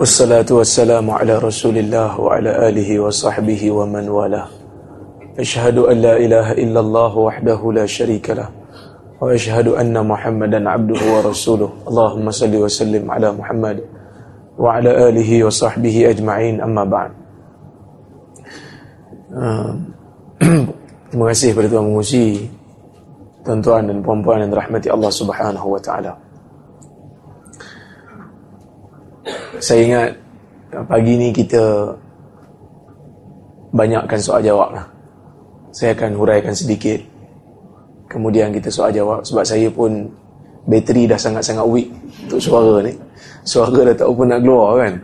والصلاة والسلام على رسول الله وعلى آله وصحبه ومن والاه. أشهد أن لا إله إلا الله وحده لا شريك له وأشهد أن محمدا عبده ورسوله. اللهم صل وسلم على محمد وعلى آله وصحبه أجمعين. أما بعد. Terima kasih kepada Tuan Mengusi Tuan-tuan dan puan-puan yang dirahmati Allah Subhanahu Wa Taala. Saya ingat pagi ni kita banyakkan soal jawab lah. Saya akan huraikan sedikit. Kemudian kita soal jawab sebab saya pun bateri dah sangat-sangat weak untuk suara ni. Suara dah tak apa nak keluar kan.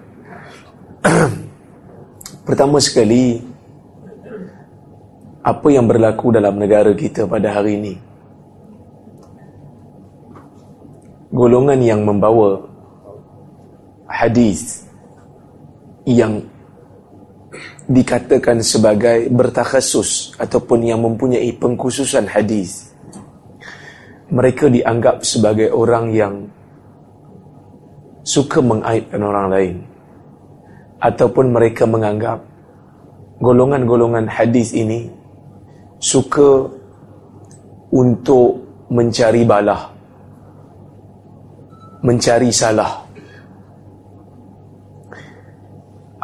Pertama sekali, apa yang berlaku dalam negara kita pada hari ini golongan yang membawa hadis yang dikatakan sebagai bertakhasus ataupun yang mempunyai pengkhususan hadis mereka dianggap sebagai orang yang suka mengaibkan orang lain ataupun mereka menganggap golongan-golongan hadis ini suka untuk mencari balah mencari salah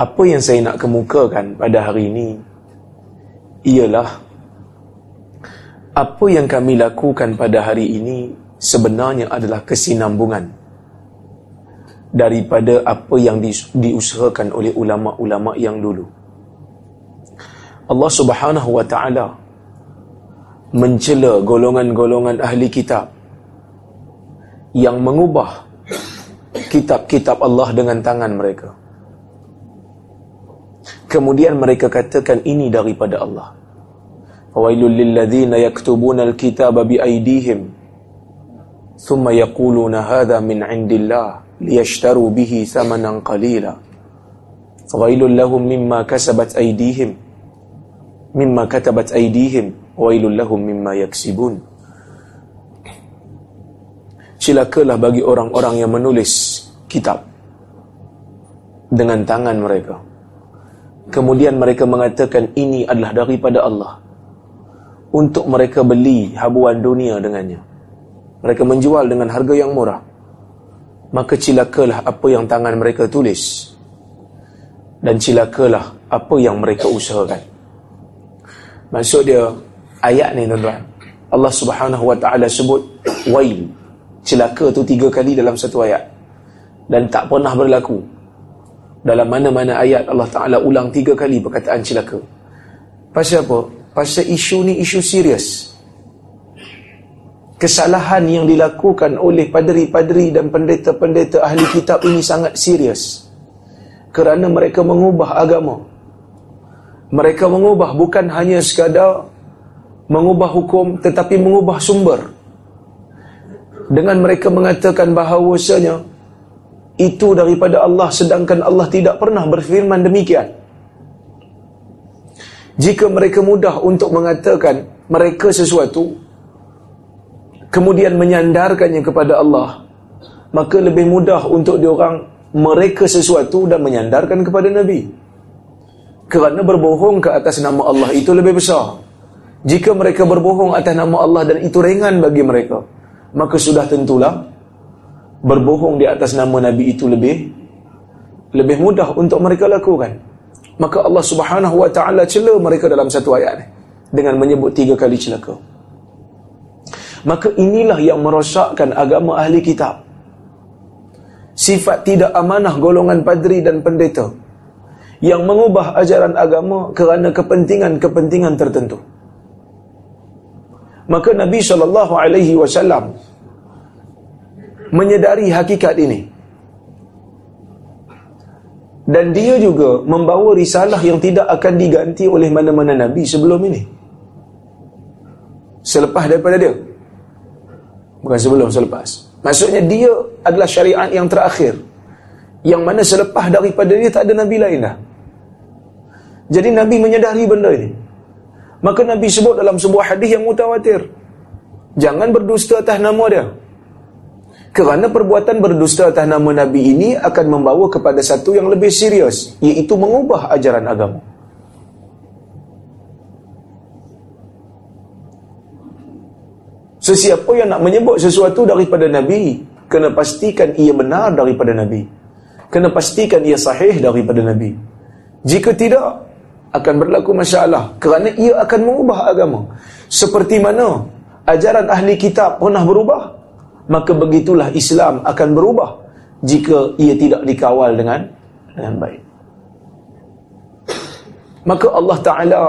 apa yang saya nak kemukakan pada hari ini ialah apa yang kami lakukan pada hari ini sebenarnya adalah kesinambungan daripada apa yang diusahakan oleh ulama-ulama yang dulu Allah Subhanahu wa taala mencela golongan-golongan ahli kitab yang mengubah kitab-kitab Allah dengan tangan mereka. Kemudian mereka katakan ini daripada Allah. Fawailul lilladzina yaktubuna alkitaba biaydihim. Thumma yaquluna hadha min indillah liyashtaru bihi thamanan qalila. Fawailul lahum mimma kasabat aydihim. Mimma katabat aydihim. Wailul lahum mimma yaksibun. Cilakalah bagi orang-orang yang menulis kitab dengan tangan mereka kemudian mereka mengatakan ini adalah daripada Allah. Untuk mereka beli habuan dunia dengannya. Mereka menjual dengan harga yang murah. Maka cilakalah apa yang tangan mereka tulis. Dan cilakalah apa yang mereka usahakan. Maksud dia ayat ni tuan-tuan. Allah subhanahu wa ta'ala sebut wail. Celaka tu tiga kali dalam satu ayat. Dan tak pernah berlaku dalam mana-mana ayat Allah Ta'ala ulang tiga kali perkataan celaka. Pasal apa? pasal isu ni isu serius. Kesalahan yang dilakukan oleh paderi-paderi dan pendeta-pendeta ahli kitab ini sangat serius. Kerana mereka mengubah agama. Mereka mengubah bukan hanya sekadar mengubah hukum tetapi mengubah sumber. Dengan mereka mengatakan bahawasanya itu daripada Allah sedangkan Allah tidak pernah berfirman demikian. Jika mereka mudah untuk mengatakan mereka sesuatu kemudian menyandarkannya kepada Allah maka lebih mudah untuk diorang mereka sesuatu dan menyandarkan kepada Nabi. Kerana berbohong ke atas nama Allah itu lebih besar. Jika mereka berbohong atas nama Allah dan itu ringan bagi mereka, maka sudah tentulah berbohong di atas nama Nabi itu lebih lebih mudah untuk mereka lakukan. Maka Allah Subhanahu wa taala cela mereka dalam satu ayat ni dengan menyebut tiga kali celaka. Maka inilah yang merosakkan agama ahli kitab. Sifat tidak amanah golongan padri dan pendeta yang mengubah ajaran agama kerana kepentingan-kepentingan tertentu maka Nabi sallallahu alaihi wasallam menyedari hakikat ini. Dan dia juga membawa risalah yang tidak akan diganti oleh mana-mana nabi sebelum ini. Selepas daripada dia. Bukan sebelum selepas. Maksudnya dia adalah syariat yang terakhir. Yang mana selepas daripada dia tak ada nabi lain dah. Jadi nabi menyedari benda ini. Maka Nabi sebut dalam sebuah hadis yang mutawatir. Jangan berdusta atas nama dia. Kerana perbuatan berdusta atas nama Nabi ini akan membawa kepada satu yang lebih serius, iaitu mengubah ajaran agama. Sesiapa yang nak menyebut sesuatu daripada Nabi, kena pastikan ia benar daripada Nabi. Kena pastikan ia sahih daripada Nabi. Jika tidak, akan berlaku masalah kerana ia akan mengubah agama. Seperti mana ajaran ahli kitab pernah berubah, maka begitulah Islam akan berubah jika ia tidak dikawal dengan dengan baik. Maka Allah Ta'ala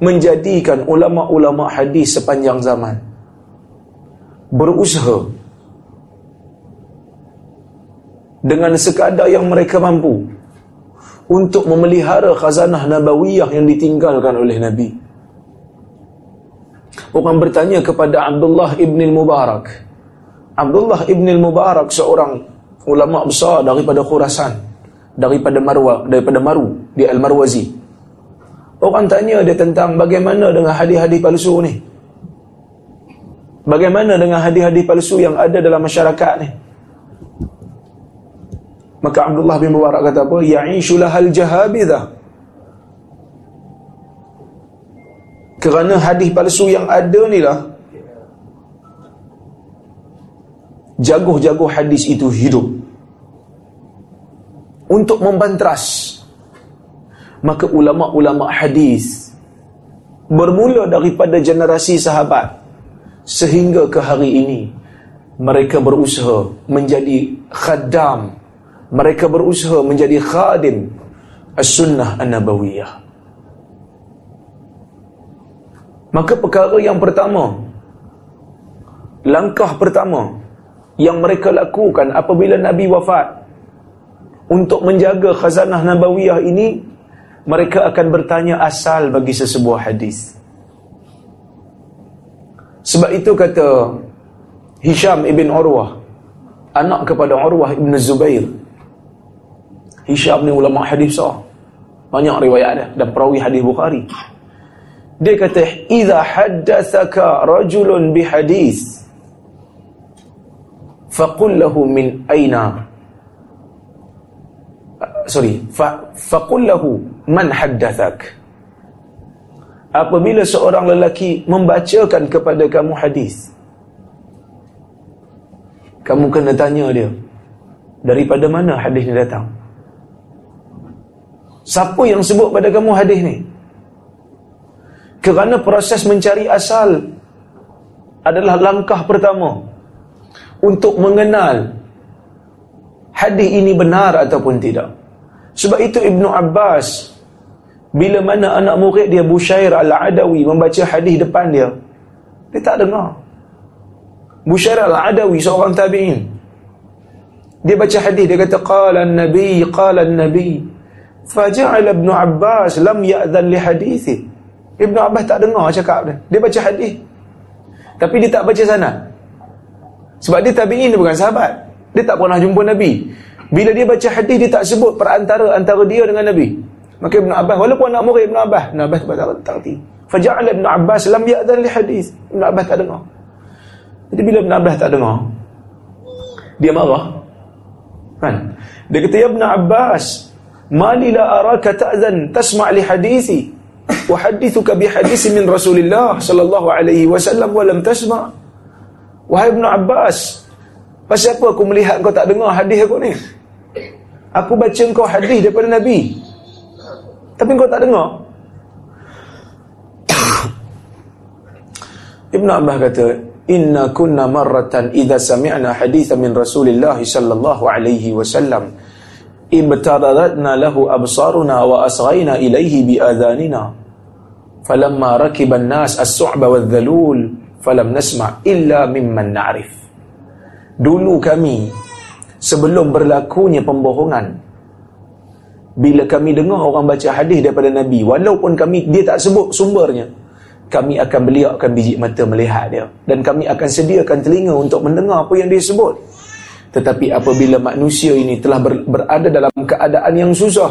menjadikan ulama-ulama hadis sepanjang zaman berusaha dengan sekadar yang mereka mampu untuk memelihara khazanah nabawiyah yang ditinggalkan oleh Nabi. Orang bertanya kepada Abdullah ibn al-Mubarak. Abdullah ibn al-Mubarak seorang ulama besar daripada Khurasan, daripada Marwa, daripada Maru di Al-Marwazi. Orang tanya dia tentang bagaimana dengan hadis-hadis palsu ni. Bagaimana dengan hadis-hadis palsu yang ada dalam masyarakat ni? Maka Abdullah bin Mubarak kata apa? Ya'ishu lahal jahabidah. Kerana hadis palsu yang ada ni lah. Jaguh-jaguh hadis itu hidup. Untuk membantras. Maka ulama-ulama hadis bermula daripada generasi sahabat. Sehingga ke hari ini mereka berusaha menjadi khadam mereka berusaha menjadi khadim. As-sunnah an-nabawiyah Maka perkara yang pertama Langkah pertama Yang mereka lakukan apabila Nabi wafat Untuk menjaga khazanah Nabawiyah ini Mereka akan bertanya asal bagi sesebuah hadis. Sebab itu kata Hisham ibn Urwah Anak kepada Urwah ibn Zubair. Hisham ni ulama hadis sah. Banyak riwayat dia Dan perawi hadis Bukhari dia kata idza haddatsaka rajulun bihadis faqul lahu min aina sorry fa faqul lahu man haddatsak apabila seorang lelaki membacakan kepada kamu hadis kamu kena tanya dia daripada mana hadis ni datang? Siapa yang sebut pada kamu hadis ni kerana proses mencari asal adalah langkah pertama untuk mengenal hadis ini benar ataupun tidak. Sebab itu Ibnu Abbas bila mana anak murid dia Bushair Al-Adawi membaca hadis depan dia, dia tak dengar. Bushair Al-Adawi seorang tabi'in. Dia baca hadis dia kata qala an-nabi qala an-nabi faja'ala Ibnu Abbas lam ya'dhan li hadithi Ibn Abbas tak dengar cakap dia. Dia baca hadis. Tapi dia tak baca sana. Sebab dia tabi'in dia bukan sahabat. Dia tak pernah jumpa Nabi. Bila dia baca hadis dia tak sebut perantara antara dia dengan Nabi. Maka Ibn Abbas walaupun anak murid Ibn Abbas, Ibn Abbas tak tak reti. Faja'al Ibn Abbas lam ya'dhan li hadis. Ibn Abbas tak dengar. Jadi bila Ibn Abbas tak dengar, dia marah. Kan? Dia kata ya Ibn Abbas, "Mali la araka ta'zan tasma' li hadisi?" Wahadithuka bihadisi min Rasulillah sallallahu alaihi wasallam wa lam tasma. Wahai Ibn Abbas, pasal apa aku melihat kau tak dengar hadis aku ni? Aku baca kau hadis daripada Nabi. Tapi kau tak dengar. Ibn Abbas kata, "Inna kunna marratan idza sami'na hadithan min Rasulillah sallallahu alaihi wasallam, ibtadaratna lahu absaruna wa asghayna ilayhi bi adhanina." Falamma rakiba an-nas as-su'ba wadh-dhalul falam nasma' illa mimman na'rif. Dulu kami sebelum berlakunya pembohongan bila kami dengar orang baca hadis daripada nabi walaupun kami dia tak sebut sumbernya kami akan beliaukan biji mata melihat dia. Dan kami akan sediakan telinga untuk mendengar apa yang dia sebut. Tetapi apabila manusia ini telah ber, berada dalam keadaan yang susah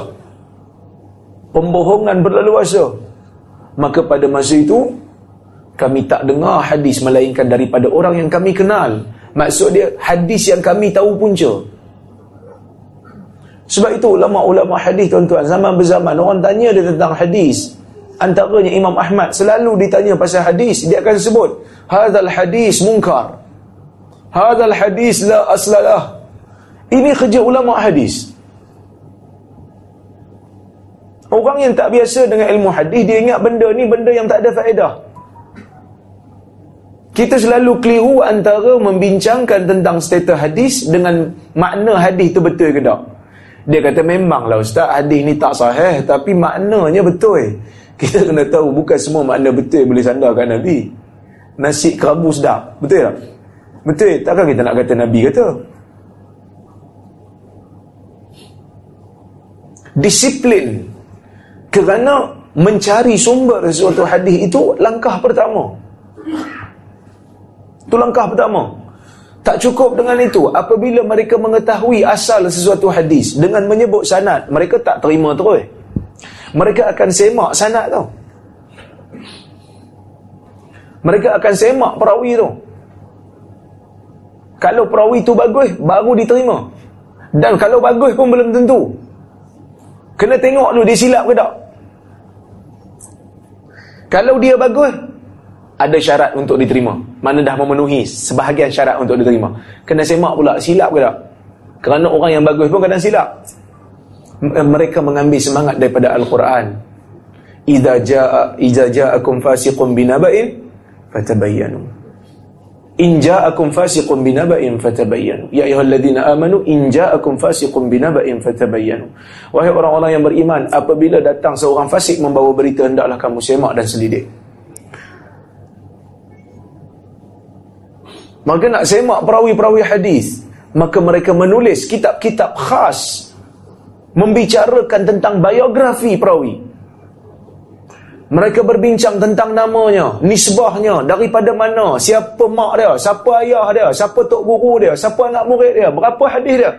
pembohongan berlalu asa maka pada masa itu kami tak dengar hadis melainkan daripada orang yang kami kenal. Maksud dia hadis yang kami tahu punca. Sebab itu ulama-ulama hadis tuan-tuan zaman berzaman orang tanya dia tentang hadis. Antaranya Imam Ahmad selalu ditanya pasal hadis dia akan sebut hadzal hadis munkar. Hadzal hadis la aslalah ini kerja ulama hadis Orang yang tak biasa dengan ilmu hadis dia ingat benda ni benda yang tak ada faedah. Kita selalu keliru antara membincangkan tentang status hadis dengan makna hadis tu betul ke tak. Dia kata memanglah ustaz hadis ni tak sahih tapi maknanya betul. Kita kena tahu bukan semua makna betul boleh sandarkan Nabi. Nasi kerabu sedap. Betul tak? Betul. Takkan kita nak kata Nabi kata? Disiplin kerana mencari sumber sesuatu hadis itu langkah pertama. Itu langkah pertama. Tak cukup dengan itu. Apabila mereka mengetahui asal sesuatu hadis dengan menyebut sanad, mereka tak terima terus. Mereka akan semak sanad tu. Mereka akan semak perawi tu. Kalau perawi tu bagus, baru diterima. Dan kalau bagus pun belum tentu. Kena tengok dulu dia silap ke tak. Kalau dia bagus, ada syarat untuk diterima. Mana dah memenuhi sebahagian syarat untuk diterima. Kena semak pula, silap ke tak? Kerana orang yang bagus pun kadang silap. Mereka mengambil semangat daripada Al-Quran. Iza ja'a iza ja'akum fasiqun binaba'in fatabayyanu. In ja'akum fasiqun binaba'in fatabayyanu. Ya ayyuhalladzina amanu in ja'akum fasiqun binaba'in fatabayyanu. Wahai orang-orang yang beriman, apabila datang seorang fasik membawa berita hendaklah kamu semak dan selidik. Maka nak semak perawi-perawi hadis, maka mereka menulis kitab-kitab khas membicarakan tentang biografi perawi. Mereka berbincang tentang namanya, nisbahnya, daripada mana, siapa mak dia, siapa ayah dia, siapa tok guru dia, siapa anak murid dia, berapa hadis dia.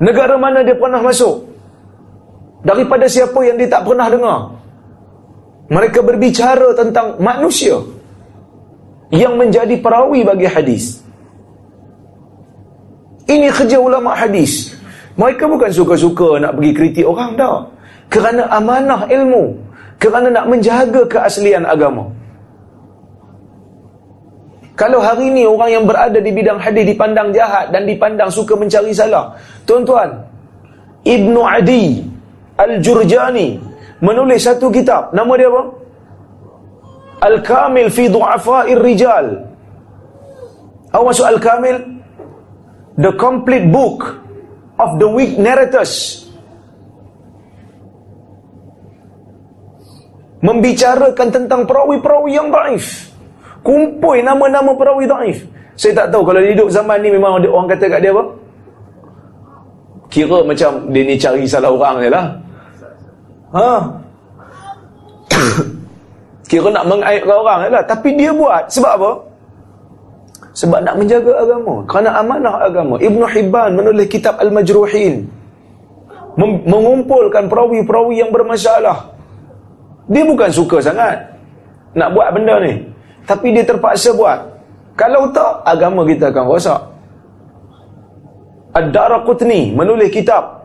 Negara mana dia pernah masuk? Daripada siapa yang dia tak pernah dengar? Mereka berbicara tentang manusia yang menjadi perawi bagi hadis. Ini kerja ulama hadis. Mereka bukan suka-suka nak pergi kritik orang dah. Kerana amanah ilmu. Kerana nak menjaga keaslian agama. Kalau hari ini orang yang berada di bidang hadis dipandang jahat dan dipandang suka mencari salah. Tuan-tuan, Ibnu Adi Al-Jurjani menulis satu kitab. Nama dia apa? Al-Kamil fi du'afa'ir rijal. Apa maksud Al-Kamil? The complete book of the weak narrators. Membicarakan tentang perawi-perawi yang daif. Kumpul nama-nama perawi daif. Saya tak tahu kalau hidup zaman ni memang ada orang kata kat dia apa? Kira macam dia ni cari salah orang je lah. Ha? Kira nak mengaibkan orang lah. Tapi dia buat. Sebab apa? Sebab nak menjaga agama. Kerana amanah agama. Ibn Hibban menulis kitab Al-Majruhin. Mengumpulkan perawi-perawi yang bermasalah. Dia bukan suka sangat. Nak buat benda ni. Tapi dia terpaksa buat. Kalau tak, agama kita akan rosak. Ad-Daraqutni menulis kitab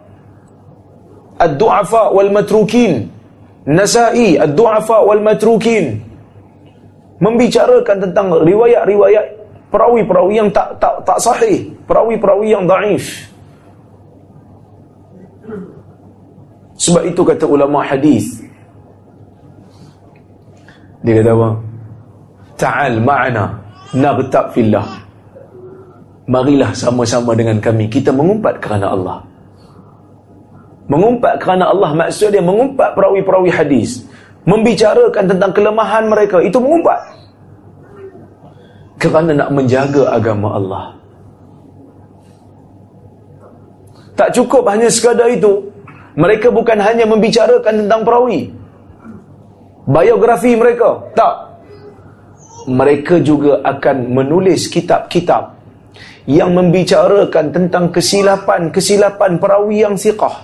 Ad-Du'afa wal-Matrukin Nasai Ad-Du'afa wal Matrukin membicarakan tentang riwayat-riwayat perawi-perawi yang tak tak tak sahih, perawi-perawi yang dhaif. Sebab itu kata ulama hadis. Dia kata apa? Ta'al ma'ana nabta' fillah. Marilah sama-sama dengan kami kita mengumpat kerana Allah. Mengumpat kerana Allah maksud dia mengumpat perawi-perawi hadis. Membicarakan tentang kelemahan mereka. Itu mengumpat. Kerana nak menjaga agama Allah. Tak cukup hanya sekadar itu. Mereka bukan hanya membicarakan tentang perawi. Biografi mereka. Tak. Mereka juga akan menulis kitab-kitab yang membicarakan tentang kesilapan-kesilapan perawi yang siqah.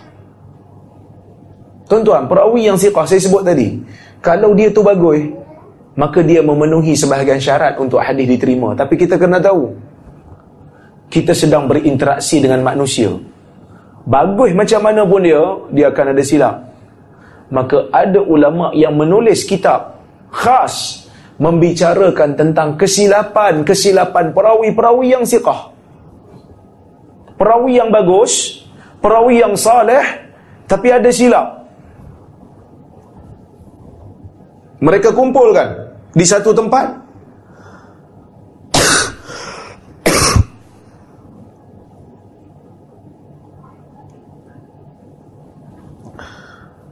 Tuan-tuan, perawi yang siqah saya sebut tadi. Kalau dia tu bagus, maka dia memenuhi sebahagian syarat untuk hadis diterima. Tapi kita kena tahu, kita sedang berinteraksi dengan manusia. Bagus macam mana pun dia, dia akan ada silap. Maka ada ulama yang menulis kitab khas membicarakan tentang kesilapan-kesilapan perawi-perawi yang siqah. Perawi yang bagus, perawi yang saleh, tapi ada silap. Mereka kumpulkan di satu tempat.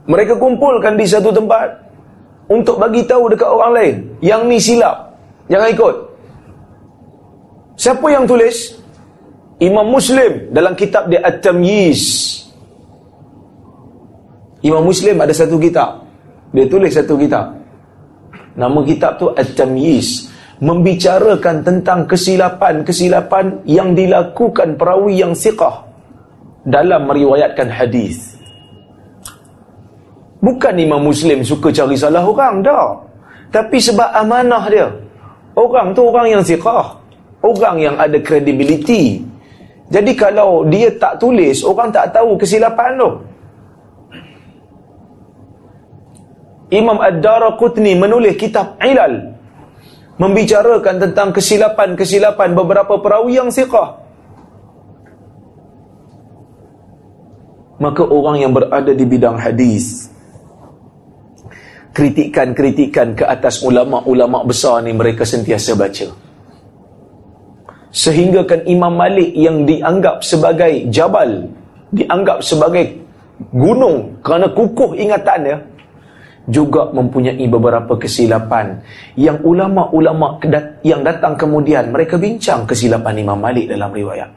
Mereka kumpulkan di satu tempat untuk bagi tahu dekat orang lain yang ni silap. Jangan ikut. Siapa yang tulis? Imam Muslim dalam kitab dia At-Tamyiz. Imam Muslim ada satu kitab. Dia tulis satu kitab. Nama kitab tu At-Tamyiz membicarakan tentang kesilapan-kesilapan yang dilakukan perawi yang siqah dalam meriwayatkan hadis. Bukan Imam Muslim suka cari salah orang dah. Tapi sebab amanah dia. Orang tu orang yang siqah. Orang yang ada kredibiliti. Jadi kalau dia tak tulis, orang tak tahu kesilapan tu. Imam Ad-Daraqutni menulis kitab Ilal membicarakan tentang kesilapan-kesilapan beberapa perawi yang siqah. Maka orang yang berada di bidang hadis kritikan-kritikan ke atas ulama-ulama besar ni mereka sentiasa baca. Sehingga kan Imam Malik yang dianggap sebagai jabal, dianggap sebagai gunung kerana kukuh ingatannya, juga mempunyai beberapa kesilapan yang ulama-ulama yang datang kemudian mereka bincang kesilapan Imam Malik dalam riwayat.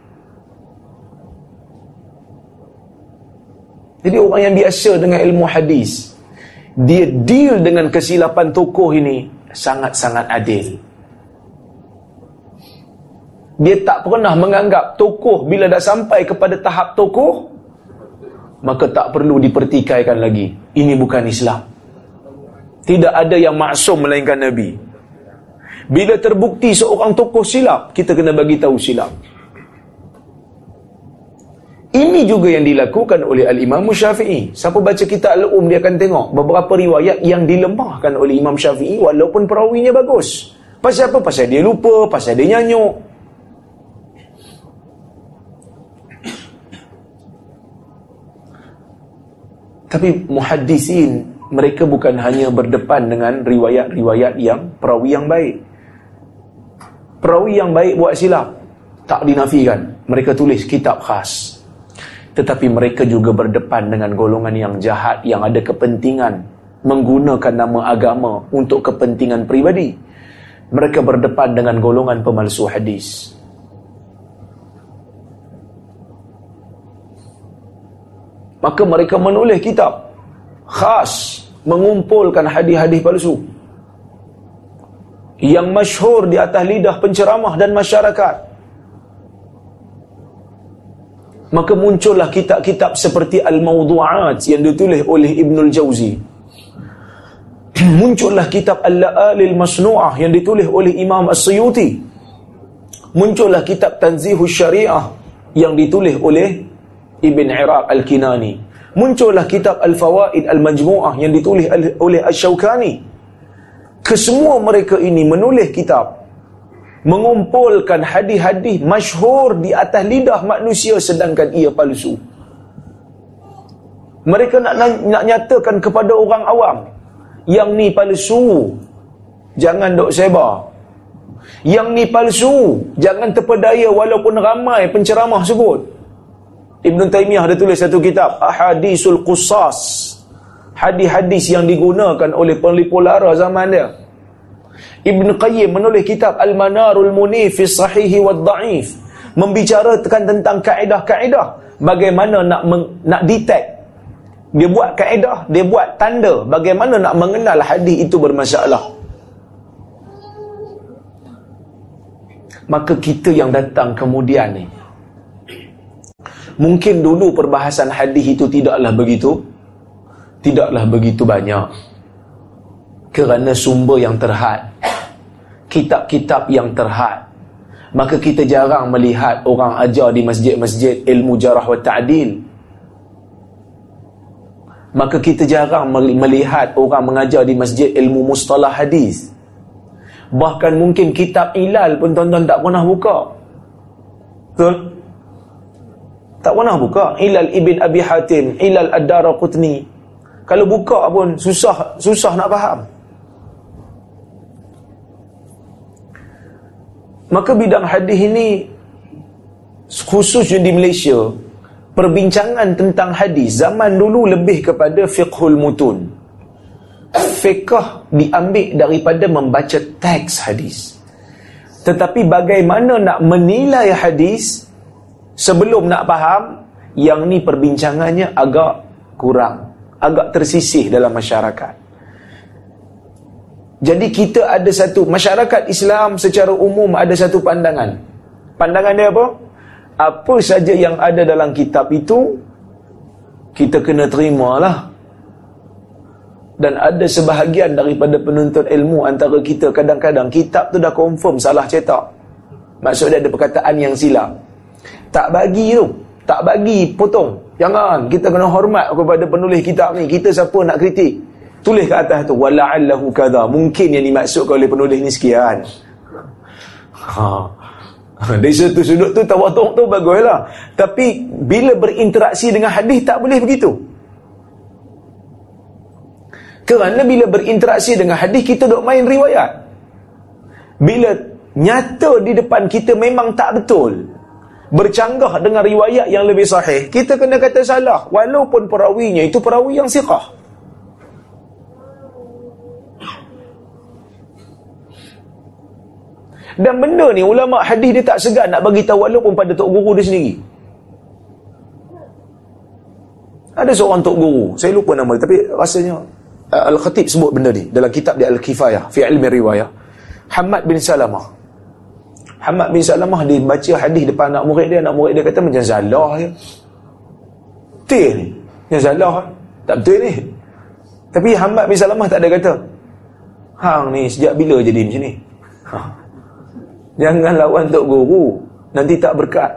Jadi orang yang biasa dengan ilmu hadis dia deal dengan kesilapan tokoh ini sangat-sangat adil. Dia tak pernah menganggap tokoh bila dah sampai kepada tahap tokoh maka tak perlu dipertikaikan lagi. Ini bukan Islam. Tidak ada yang maksum melainkan Nabi. Bila terbukti seorang tokoh silap, kita kena bagi tahu silap. Ini juga yang dilakukan oleh Al-Imam Syafi'i. Siapa baca kitab Al-Um, dia akan tengok beberapa riwayat yang dilemahkan oleh Imam Syafi'i walaupun perawinya bagus. Pasal apa? Pasal dia lupa, pasal dia nyanyuk. Tapi muhaddisin mereka bukan hanya berdepan dengan riwayat-riwayat yang perawi yang baik. Perawi yang baik buat silap. Tak dinafikan. Mereka tulis kitab khas. Tetapi mereka juga berdepan dengan golongan yang jahat yang ada kepentingan menggunakan nama agama untuk kepentingan pribadi. Mereka berdepan dengan golongan pemalsu hadis. Maka mereka menulis kitab khas mengumpulkan hadis-hadis palsu yang masyhur di atas lidah penceramah dan masyarakat maka muncullah kitab-kitab seperti Al-Mawdu'at yang ditulis oleh Ibnul Jauzi. Muncullah kitab Al-La'alil Masnu'ah yang ditulis oleh Imam As-Suyuti. Muncullah kitab Tanzihus Syariah yang ditulis oleh Ibn Iraq Al-Kinani. Muncullah kitab Al-Fawaid Al-Majmu'ah yang ditulis oleh Al-Shawkani. Kesemua mereka ini menulis kitab mengumpulkan hadis-hadis masyhur di atas lidah manusia sedangkan ia palsu. Mereka nak nak nyatakan kepada orang awam yang ni palsu. Jangan dok sebar. Yang ni palsu, jangan terpedaya walaupun ramai penceramah sebut. Ibn Taymiyah ada tulis satu kitab Ahadisul Qusas Hadis-hadis yang digunakan oleh pelipu lara zaman dia Ibn Qayyim menulis kitab Al-Manarul Munif Sahihi wa Da'if. Membicarakan tentang kaedah-kaedah. Bagaimana nak nak detect. Dia buat kaedah, dia buat tanda Bagaimana nak mengenal hadis itu bermasalah. Maka kita yang datang kemudian ni. Mungkin dulu perbahasan hadis itu tidaklah begitu. Tidaklah begitu banyak kerana sumber yang terhad. Kitab-kitab yang terhad. Maka kita jarang melihat orang ajar di masjid-masjid ilmu jarah wa ta'dil. Maka kita jarang melihat orang mengajar di masjid ilmu mustalah hadis. Bahkan mungkin kitab ilal pun tuan-tuan tak pernah buka. Betul? tak pernah buka. Ilal ibn abi hatim ilal ad-dara qutni kalau buka pun susah susah nak faham Maka bidang hadis ini khususnya di Malaysia perbincangan tentang hadis zaman dulu lebih kepada fiqhul mutun. Fiqh diambil daripada membaca teks hadis. Tetapi bagaimana nak menilai hadis sebelum nak faham yang ni perbincangannya agak kurang, agak tersisih dalam masyarakat. Jadi kita ada satu masyarakat Islam secara umum ada satu pandangan. Pandangan dia apa? Apa saja yang ada dalam kitab itu kita kena terimalah. Dan ada sebahagian daripada penuntut ilmu antara kita kadang-kadang kitab tu dah confirm salah cetak. Maksud dia ada perkataan yang silap. Tak bagi tu. Tak bagi potong. Jangan. Kita kena hormat kepada penulis kitab ni. Kita siapa nak kritik tulis ke atas tu wala'allahu kadha. Mungkin yang dimaksudkan oleh penulis ni sekian. Ha. Dari satu sudut tu tawatuk tu baguslah. Tapi bila berinteraksi dengan hadis tak boleh begitu. Kerana bila berinteraksi dengan hadis kita duk main riwayat. Bila nyata di depan kita memang tak betul bercanggah dengan riwayat yang lebih sahih kita kena kata salah. Walaupun perawinya itu perawi yang siqah Dan benda ni ulama hadis dia tak segan nak bagi tahu walaupun pada tok guru dia sendiri. Ada seorang tok guru, saya lupa nama dia tapi rasanya uh, Al-Khatib sebut benda ni dalam kitab dia Al-Kifayah fi ilmi riwayah. Hamad bin Salamah. Hamad bin Salamah dia baca hadis depan anak murid dia, anak murid dia kata macam zalah je. Betul ni. Yang zalah tak betul ni. Tapi Hamad bin Salamah tak ada kata. Hang ni sejak bila jadi macam ni? Ha. Jangan lawan Tok Guru. Nanti tak berkat.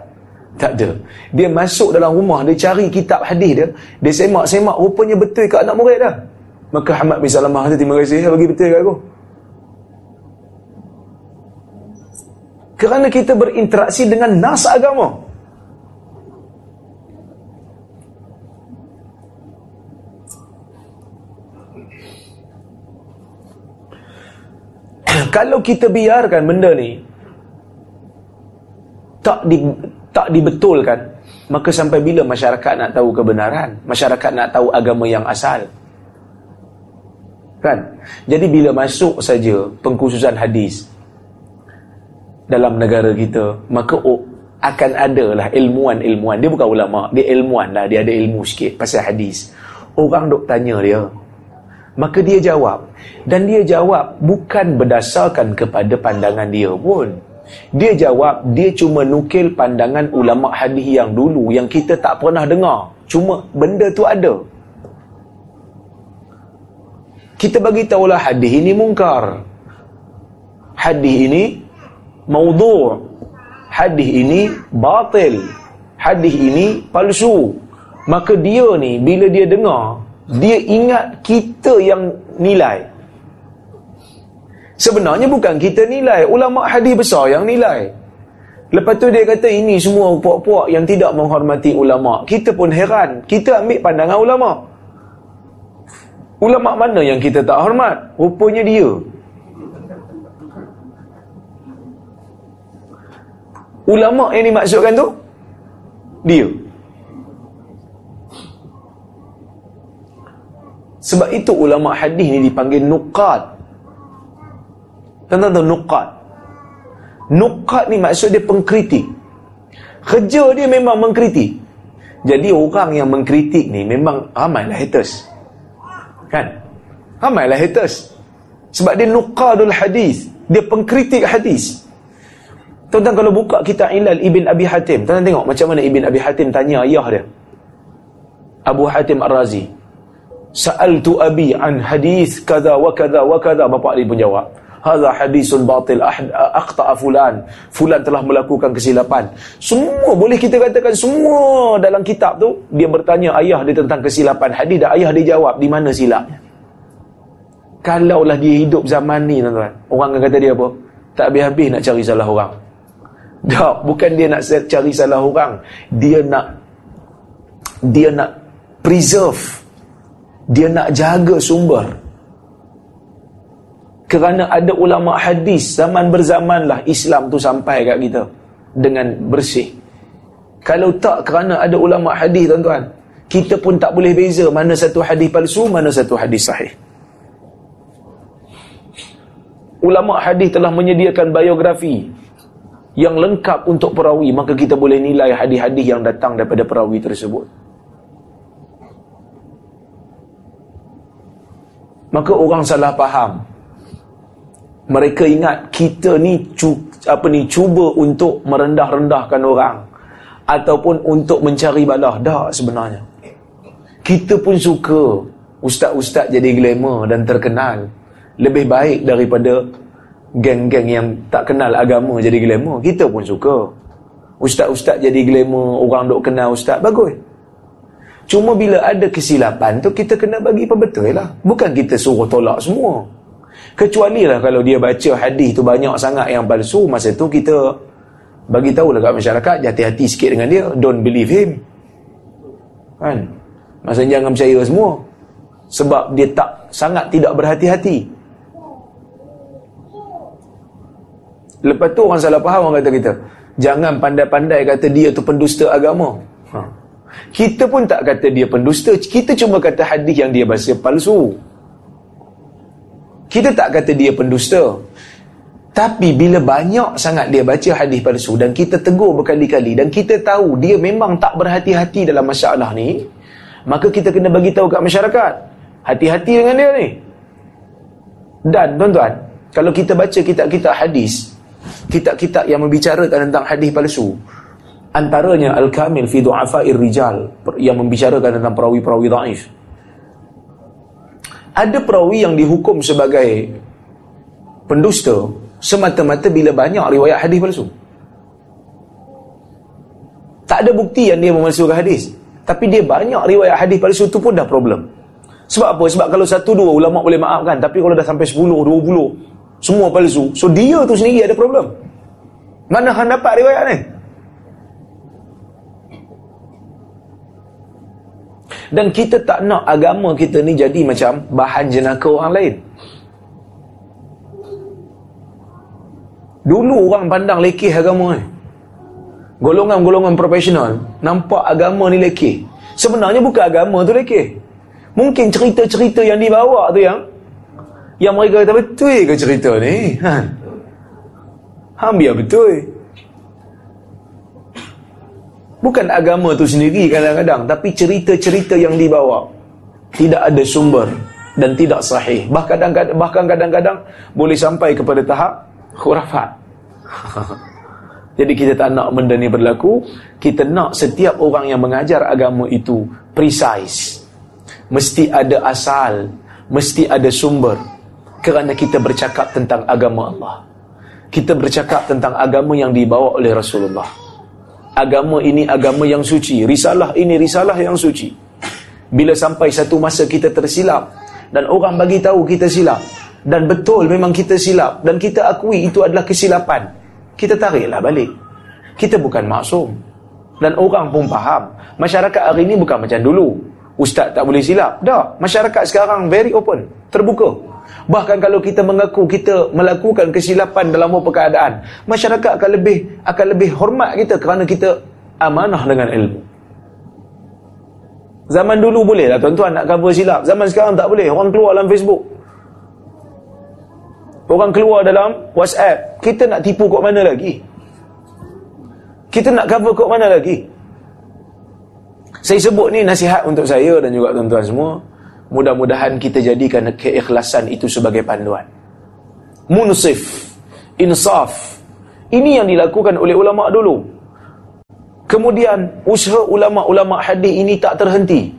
Tak ada. Dia masuk dalam rumah, dia cari kitab hadis dia. Dia semak-semak, rupanya betul kat anak murid dah. Maka Ahmad bin Salamah kata, terima kasih, bagi betul kat aku. Kerana kita berinteraksi dengan nas agama. Kalau kita biarkan benda ni tak di, tak dibetulkan maka sampai bila masyarakat nak tahu kebenaran? Masyarakat nak tahu agama yang asal. Kan? Jadi bila masuk saja pengkhususan hadis dalam negara kita maka oh, akan adalah ilmuan-ilmuan. Dia bukan ulama dia ilmuan lah. Dia ada ilmu sikit pasal hadis. Orang dok tanya dia. Maka dia jawab. Dan dia jawab bukan berdasarkan kepada pandangan dia pun dia jawab, dia cuma nukil pandangan ulama hadis yang dulu yang kita tak pernah dengar. Cuma benda tu ada. Kita bagi tahulah hadis ini mungkar. Hadis ini maudhu'. Hadis ini batil. Hadis ini palsu. Maka dia ni bila dia dengar, dia ingat kita yang nilai. Sebenarnya bukan kita nilai, ulama hadis besar yang nilai. Lepas tu dia kata ini semua puak-puak yang tidak menghormati ulama. Kita pun heran, kita ambil pandangan ulama. Ulama mana yang kita tak hormat? Rupanya dia. Ulama yang dimaksudkan tu dia. Sebab itu ulama hadis ni dipanggil nuqat. Tuan-tuan tahu nukat. Nukat ni maksud dia pengkritik. Kerja dia memang mengkritik. Jadi orang yang mengkritik ni memang ramailah haters. Kan? Ramailah haters. Sebab dia nukadul hadis. Dia pengkritik hadis. Tuan-tuan kalau buka kita Ilal Ibn Abi Hatim. Tuan-tuan tengok macam mana Ibn Abi Hatim tanya ayah dia. Abu Hatim Ar-Razi. Sa'altu abi an hadis kada wa kada wa kada. Bapak dia pun jawab. Hadha hadisun batil akhta'a fulan. Fulan telah melakukan kesilapan. Semua boleh kita katakan semua dalam kitab tu. Dia bertanya ayah dia tentang kesilapan hadis dan ayah dia jawab di mana silapnya. Kalaulah dia hidup zaman ni tuan-tuan. Orang akan kata dia apa? Tak habis-habis nak cari salah orang. Tak, bukan dia nak cari salah orang. Dia nak dia nak preserve dia nak jaga sumber kerana ada ulama hadis zaman berzamanlah Islam tu sampai kat kita. Dengan bersih. Kalau tak kerana ada ulama hadis tuan-tuan kita pun tak boleh beza mana satu hadis palsu mana satu hadis sahih. Ulama hadis telah menyediakan biografi yang lengkap untuk perawi maka kita boleh nilai hadis-hadis yang datang daripada perawi tersebut. Maka orang salah faham mereka ingat kita ni apa ni cuba untuk merendah-rendahkan orang ataupun untuk mencari balah. Dah sebenarnya. Kita pun suka ustaz-ustaz jadi glamour dan terkenal. Lebih baik daripada geng-geng yang tak kenal agama jadi glamour. Kita pun suka. Ustaz-ustaz jadi glamour orang dok kenal ustaz bagus. Cuma bila ada kesilapan tu kita kena bagi betul lah. Bukan kita suruh tolak semua. Kecuali lah kalau dia baca hadis tu banyak sangat yang palsu, masa tu kita bagi tahu lah kat masyarakat, hati-hati sikit dengan dia, don't believe him. Kan? Maksudnya jangan percaya semua. Sebab dia tak sangat tidak berhati-hati. Lepas tu orang salah faham orang kata kita, jangan pandai-pandai kata dia tu pendusta agama. Ha. Kita pun tak kata dia pendusta. Kita cuma kata hadis yang dia baca palsu. Kita tak kata dia pendusta. Tapi bila banyak sangat dia baca hadis palsu dan kita tegur berkali-kali dan kita tahu dia memang tak berhati-hati dalam masalah ni, maka kita kena bagi tahu kat masyarakat. Hati-hati dengan dia ni. Dan tuan-tuan, kalau kita baca kitab-kitab hadis, kitab-kitab yang membicarakan tentang hadis palsu, antaranya Al-Kamil fi du'afa'ir rijal yang membicarakan tentang perawi-perawi dhaif. Ada perawi yang dihukum sebagai pendusta semata-mata bila banyak riwayat hadis palsu. Tak ada bukti yang dia memalsukan hadis. Tapi dia banyak riwayat hadis palsu tu pun dah problem. Sebab apa? Sebab kalau satu dua ulama boleh maafkan, tapi kalau dah sampai sepuluh, dua puluh, semua palsu. So dia tu sendiri ada problem. Mana hang dapat riwayat ni? Dan kita tak nak agama kita ni jadi macam bahan jenaka orang lain. Dulu orang pandang lekeh agama ni. Golongan-golongan profesional nampak agama ni lekeh. Sebenarnya bukan agama tu lekeh. Mungkin cerita-cerita yang dibawa tu yang yang mereka kata betul ke cerita ni? Ha. Hampir betul. Bukan agama tu sendiri kadang-kadang Tapi cerita-cerita yang dibawa. Tidak ada sumber Dan tidak sahih. Bahkan kadang-kadang Boleh sampai kepada tahap Khurafat. Jadi kita tak nak benda ni berlaku. Kita nak setiap orang yang mengajar agama itu Precise. Mesti ada asal Mesti ada sumber. Kerana kita bercakap tentang agama Allah. Kita bercakap tentang agama yang dibawa oleh Rasulullah agama ini agama yang suci risalah ini risalah yang suci. Bila sampai satu masa kita tersilap dan orang bagi tahu kita silap dan betul memang kita silap dan kita akui itu adalah kesilapan kita tariklah balik. Kita bukan maksum. Dan orang pun faham masyarakat hari ini bukan macam dulu. Ustaz tak boleh silap. Dah masyarakat sekarang very open terbuka Bahkan kalau kita mengaku kita melakukan kesilapan dalam beberapa keadaan, masyarakat akan lebih akan lebih hormat kita kerana kita amanah dengan ilmu. Zaman dulu boleh lah tuan-tuan nak cover silap. Zaman sekarang tak boleh. Orang keluar dalam Facebook. Orang keluar dalam WhatsApp. Kita nak tipu kok mana lagi? Kita nak cover kok mana lagi? Saya sebut ni nasihat untuk saya dan juga tuan-tuan semua. Mudah-mudahan kita jadikan keikhlasan itu sebagai panduan. Munsif, insaf. Ini yang dilakukan oleh ulama dulu. Kemudian usaha ulama-ulama hadis ini tak terhenti.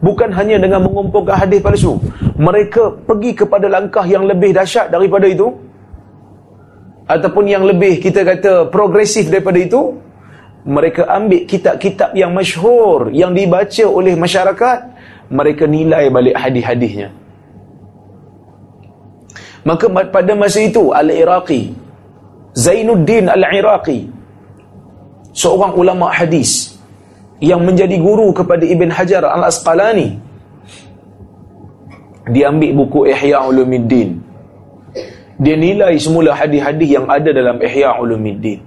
bukan hanya dengan mengumpulkan hadis palsu mereka pergi kepada langkah yang lebih dahsyat daripada itu ataupun yang lebih kita kata progresif daripada itu mereka ambil kitab-kitab yang masyhur yang dibaca oleh masyarakat mereka nilai balik hadis-hadisnya. Maka pada masa itu Al-Iraqi Zainuddin Al-Iraqi seorang ulama hadis yang menjadi guru kepada Ibn Hajar Al-Asqalani dia ambil buku Ihya Ulumuddin. Dia nilai semula hadis-hadis yang ada dalam Ihya Ulumuddin.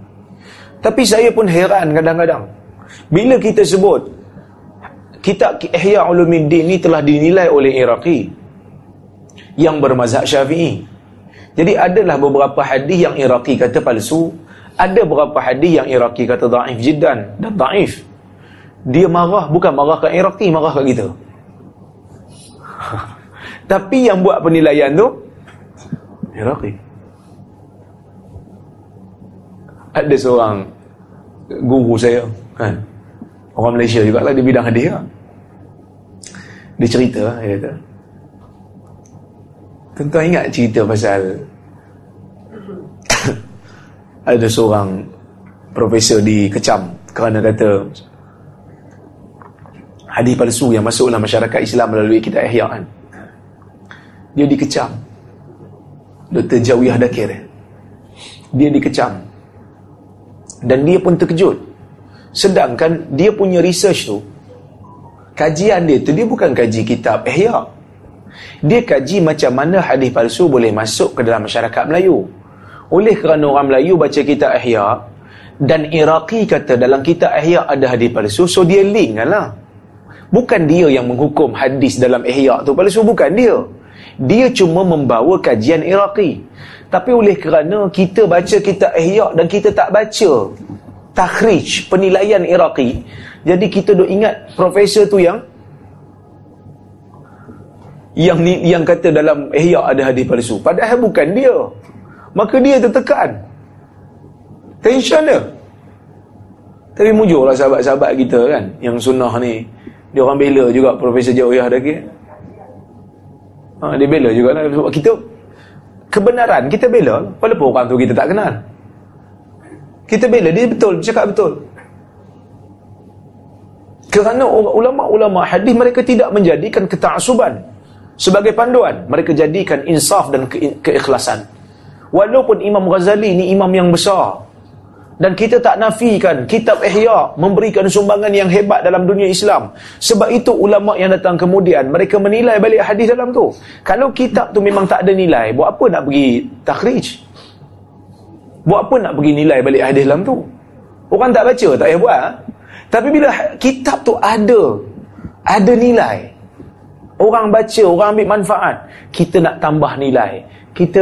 Tapi saya pun heran kadang-kadang bila kita sebut kitab Ihya Ulumuddin ni telah dinilai oleh Iraqi yang bermazhab Syafi'i. Jadi adalah beberapa hadis yang Iraqi kata palsu ada beberapa hadis yang Iraqi kata daif jiddan dan daif. Dia marah bukan marah ke Iraqi marah ke kita. Tapi yang buat penilaian tu Iraqi. Ada seorang guru saya kan? Orang Malaysia juga lah di bidang hadis. Dia cerita dia kata tuan ingat cerita pasal ada seorang profesor dikecam kerana kata hadis palsu yang masuk dalam masyarakat Islam melalui kitab Ihya kan. Dia dikecam. Dr. Jawiyah Dakir. Dia dikecam. Dan dia pun terkejut. Sedangkan dia punya research tu kajian dia tu dia bukan kaji kitab Ihya. Dia kaji macam mana hadis palsu boleh masuk ke dalam masyarakat Melayu. Oleh kerana orang Melayu baca kitab Ihya dan Iraqi kata dalam kitab Ihya ada hadis palsu so dia link lah bukan dia yang menghukum hadis dalam ihya tu palsu bukan dia dia cuma membawa kajian iraqi tapi oleh kerana kita baca kitab ihya dan kita tak baca takhrij penilaian iraqi jadi kita duk ingat profesor tu yang yang ni, yang kata dalam ihya ada hadis palsu. Padahal bukan dia. Maka dia tertekan. Tension dia. Tapi mujurlah sahabat-sahabat kita kan yang sunnah ni. Dia orang bela juga Profesor Jawiyah lagi ha, dia bela juga lah sebab kita kebenaran kita bela walaupun orang tu kita tak kenal. Kita bela dia betul cakap betul kerana ulama-ulama hadis mereka tidak menjadikan ketaksuban sebagai panduan mereka jadikan insaf dan ke keikhlasan walaupun Imam Ghazali ni imam yang besar dan kita tak nafikan kitab Ihya memberikan sumbangan yang hebat dalam dunia Islam. Sebab itu ulama yang datang kemudian mereka menilai balik hadis dalam tu. Kalau kitab tu memang tak ada nilai, buat apa nak pergi takhrij? Buat apa nak pergi nilai balik hadis dalam tu? Orang tak baca, tak payah buat. Tapi bila kitab tu ada, ada nilai. Orang baca, orang ambil manfaat. Kita nak tambah nilai. Kita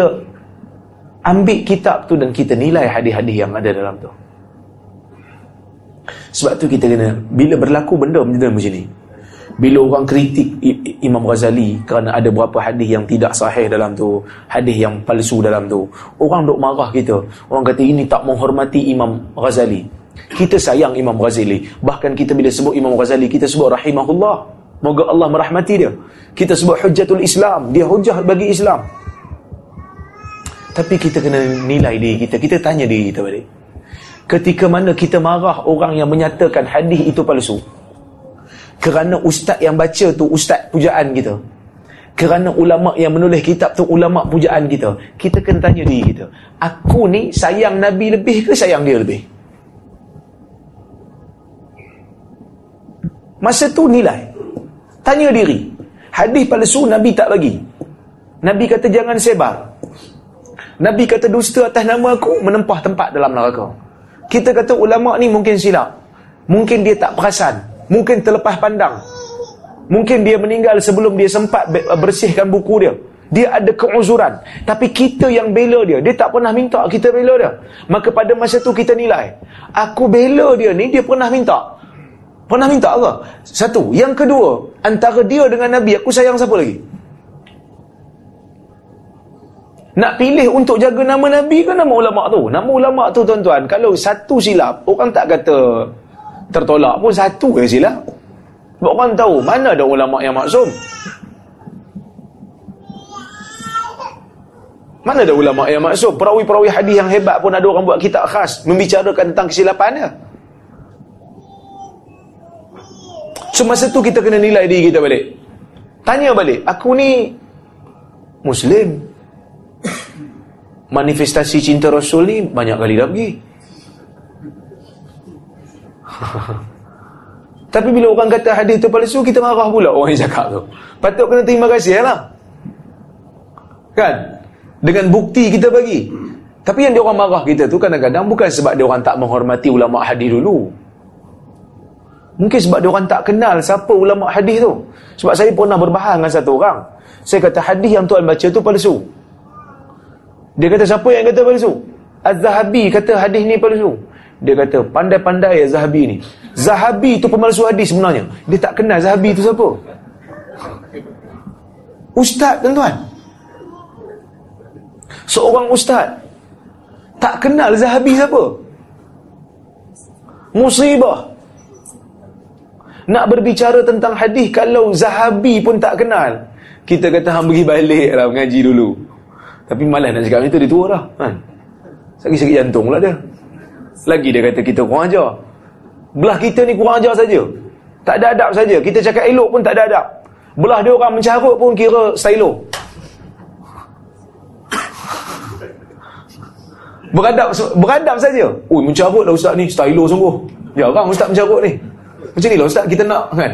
ambil kitab tu dan kita nilai hadis-hadis yang ada dalam tu sebab tu kita kena bila berlaku benda macam ni bila orang kritik Imam Ghazali kerana ada beberapa hadis yang tidak sahih dalam tu hadis yang palsu dalam tu orang duk marah kita orang kata ini tak menghormati Imam Ghazali kita sayang Imam Ghazali bahkan kita bila sebut Imam Ghazali kita sebut rahimahullah moga Allah merahmati dia kita sebut hujjatul Islam dia hujjah bagi Islam tapi kita kena nilai diri kita. Kita tanya diri kita balik. Ketika mana kita marah orang yang menyatakan hadis itu palsu. Kerana ustaz yang baca tu ustaz pujaan kita. Kerana ulama yang menulis kitab tu ulama pujaan kita. Kita kena tanya diri kita. Aku ni sayang Nabi lebih ke sayang dia lebih? Masa tu nilai. Tanya diri. Hadis palsu Nabi tak bagi. Nabi kata jangan sebar. Nabi kata dusta atas nama aku menempah tempat dalam neraka. Kita kata ulama ni mungkin silap. Mungkin dia tak perasan. Mungkin terlepas pandang. Mungkin dia meninggal sebelum dia sempat bersihkan buku dia. Dia ada keuzuran. Tapi kita yang bela dia. Dia tak pernah minta kita bela dia. Maka pada masa tu kita nilai. Aku bela dia ni, dia pernah minta. Pernah minta apa? Satu. Yang kedua, antara dia dengan Nabi, aku sayang siapa lagi? Nak pilih untuk jaga nama Nabi ke nama ulama tu? Nama ulama tu tuan-tuan, kalau satu silap, orang tak kata tertolak pun satu je silap. Sebab orang tahu mana ada ulama yang maksum. Mana ada ulama yang maksum? Perawi-perawi hadis yang hebat pun ada orang buat kitab khas membicarakan tentang kesilapan So masa tu kita kena nilai diri kita balik. Tanya balik, aku ni Muslim. Manifestasi cinta Rasul ni banyak kali dah pergi. Tapi bila orang kata hadis tu palsu, kita marah pula orang yang cakap tu. Patut kena terima kasih lah. Kan? Dengan bukti kita bagi. Tapi yang dia orang marah kita tu kadang-kadang bukan sebab dia orang tak menghormati ulama hadis dulu. Mungkin sebab dia orang tak kenal siapa ulama hadis tu. Sebab saya pernah berbahas dengan satu orang. Saya kata hadis yang tuan baca tu palsu. Dia kata siapa yang kata palsu? Az-Zahabi kata hadis ni palsu. Dia kata, pandai-pandai ya Zahabi ni. Zahabi tu pemalsu hadis sebenarnya. Dia tak kenal Zahabi tu siapa. Ustaz tuan-tuan. Seorang ustaz. Tak kenal Zahabi siapa. Musibah. Nak berbicara tentang hadis kalau Zahabi pun tak kenal. Kita kata hang pergi balik lah mengaji dulu. Tapi malas nak cakap itu dia tua dah. Kan? Sakit-sakit jantung pula dia. Lagi dia kata kita kurang ajar. Belah kita ni kurang ajar saja. Tak ada adab saja. Kita cakap elok pun tak ada adab. Belah dia orang mencarut pun kira stylo. Beradab beradab saja. Oi mencarut dah ustaz ni stylo sungguh. Jarang ustaz mencarut ni. Macam ni lah ustaz kita nak kan.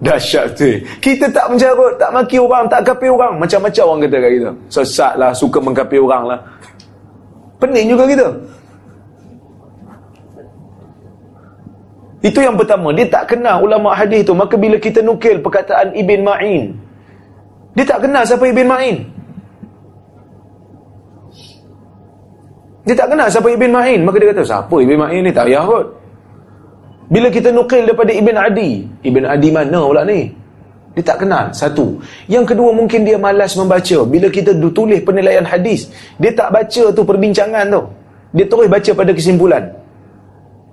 Dahsyat tu. Kita tak mencarut, tak maki orang, tak kapi orang. Macam-macam orang kata kat kita. Sesat lah, suka mengkapi orang lah. Pening juga kita. Itu yang pertama, dia tak kenal ulama hadis tu. Maka bila kita nukil perkataan Ibn Ma'in, dia tak kenal siapa Ibn Ma'in. Dia tak kenal siapa Ibn Ma'in. Maka dia kata, siapa Ibn Ma'in ni? Tak payah kot. Bila kita nukil daripada Ibn Adi, Ibn Adi mana pula ni? Dia tak kenal. Satu. Yang kedua, mungkin dia malas membaca. Bila kita tulis penilaian hadis, dia tak baca tu perbincangan tu. Dia terus baca pada kesimpulan.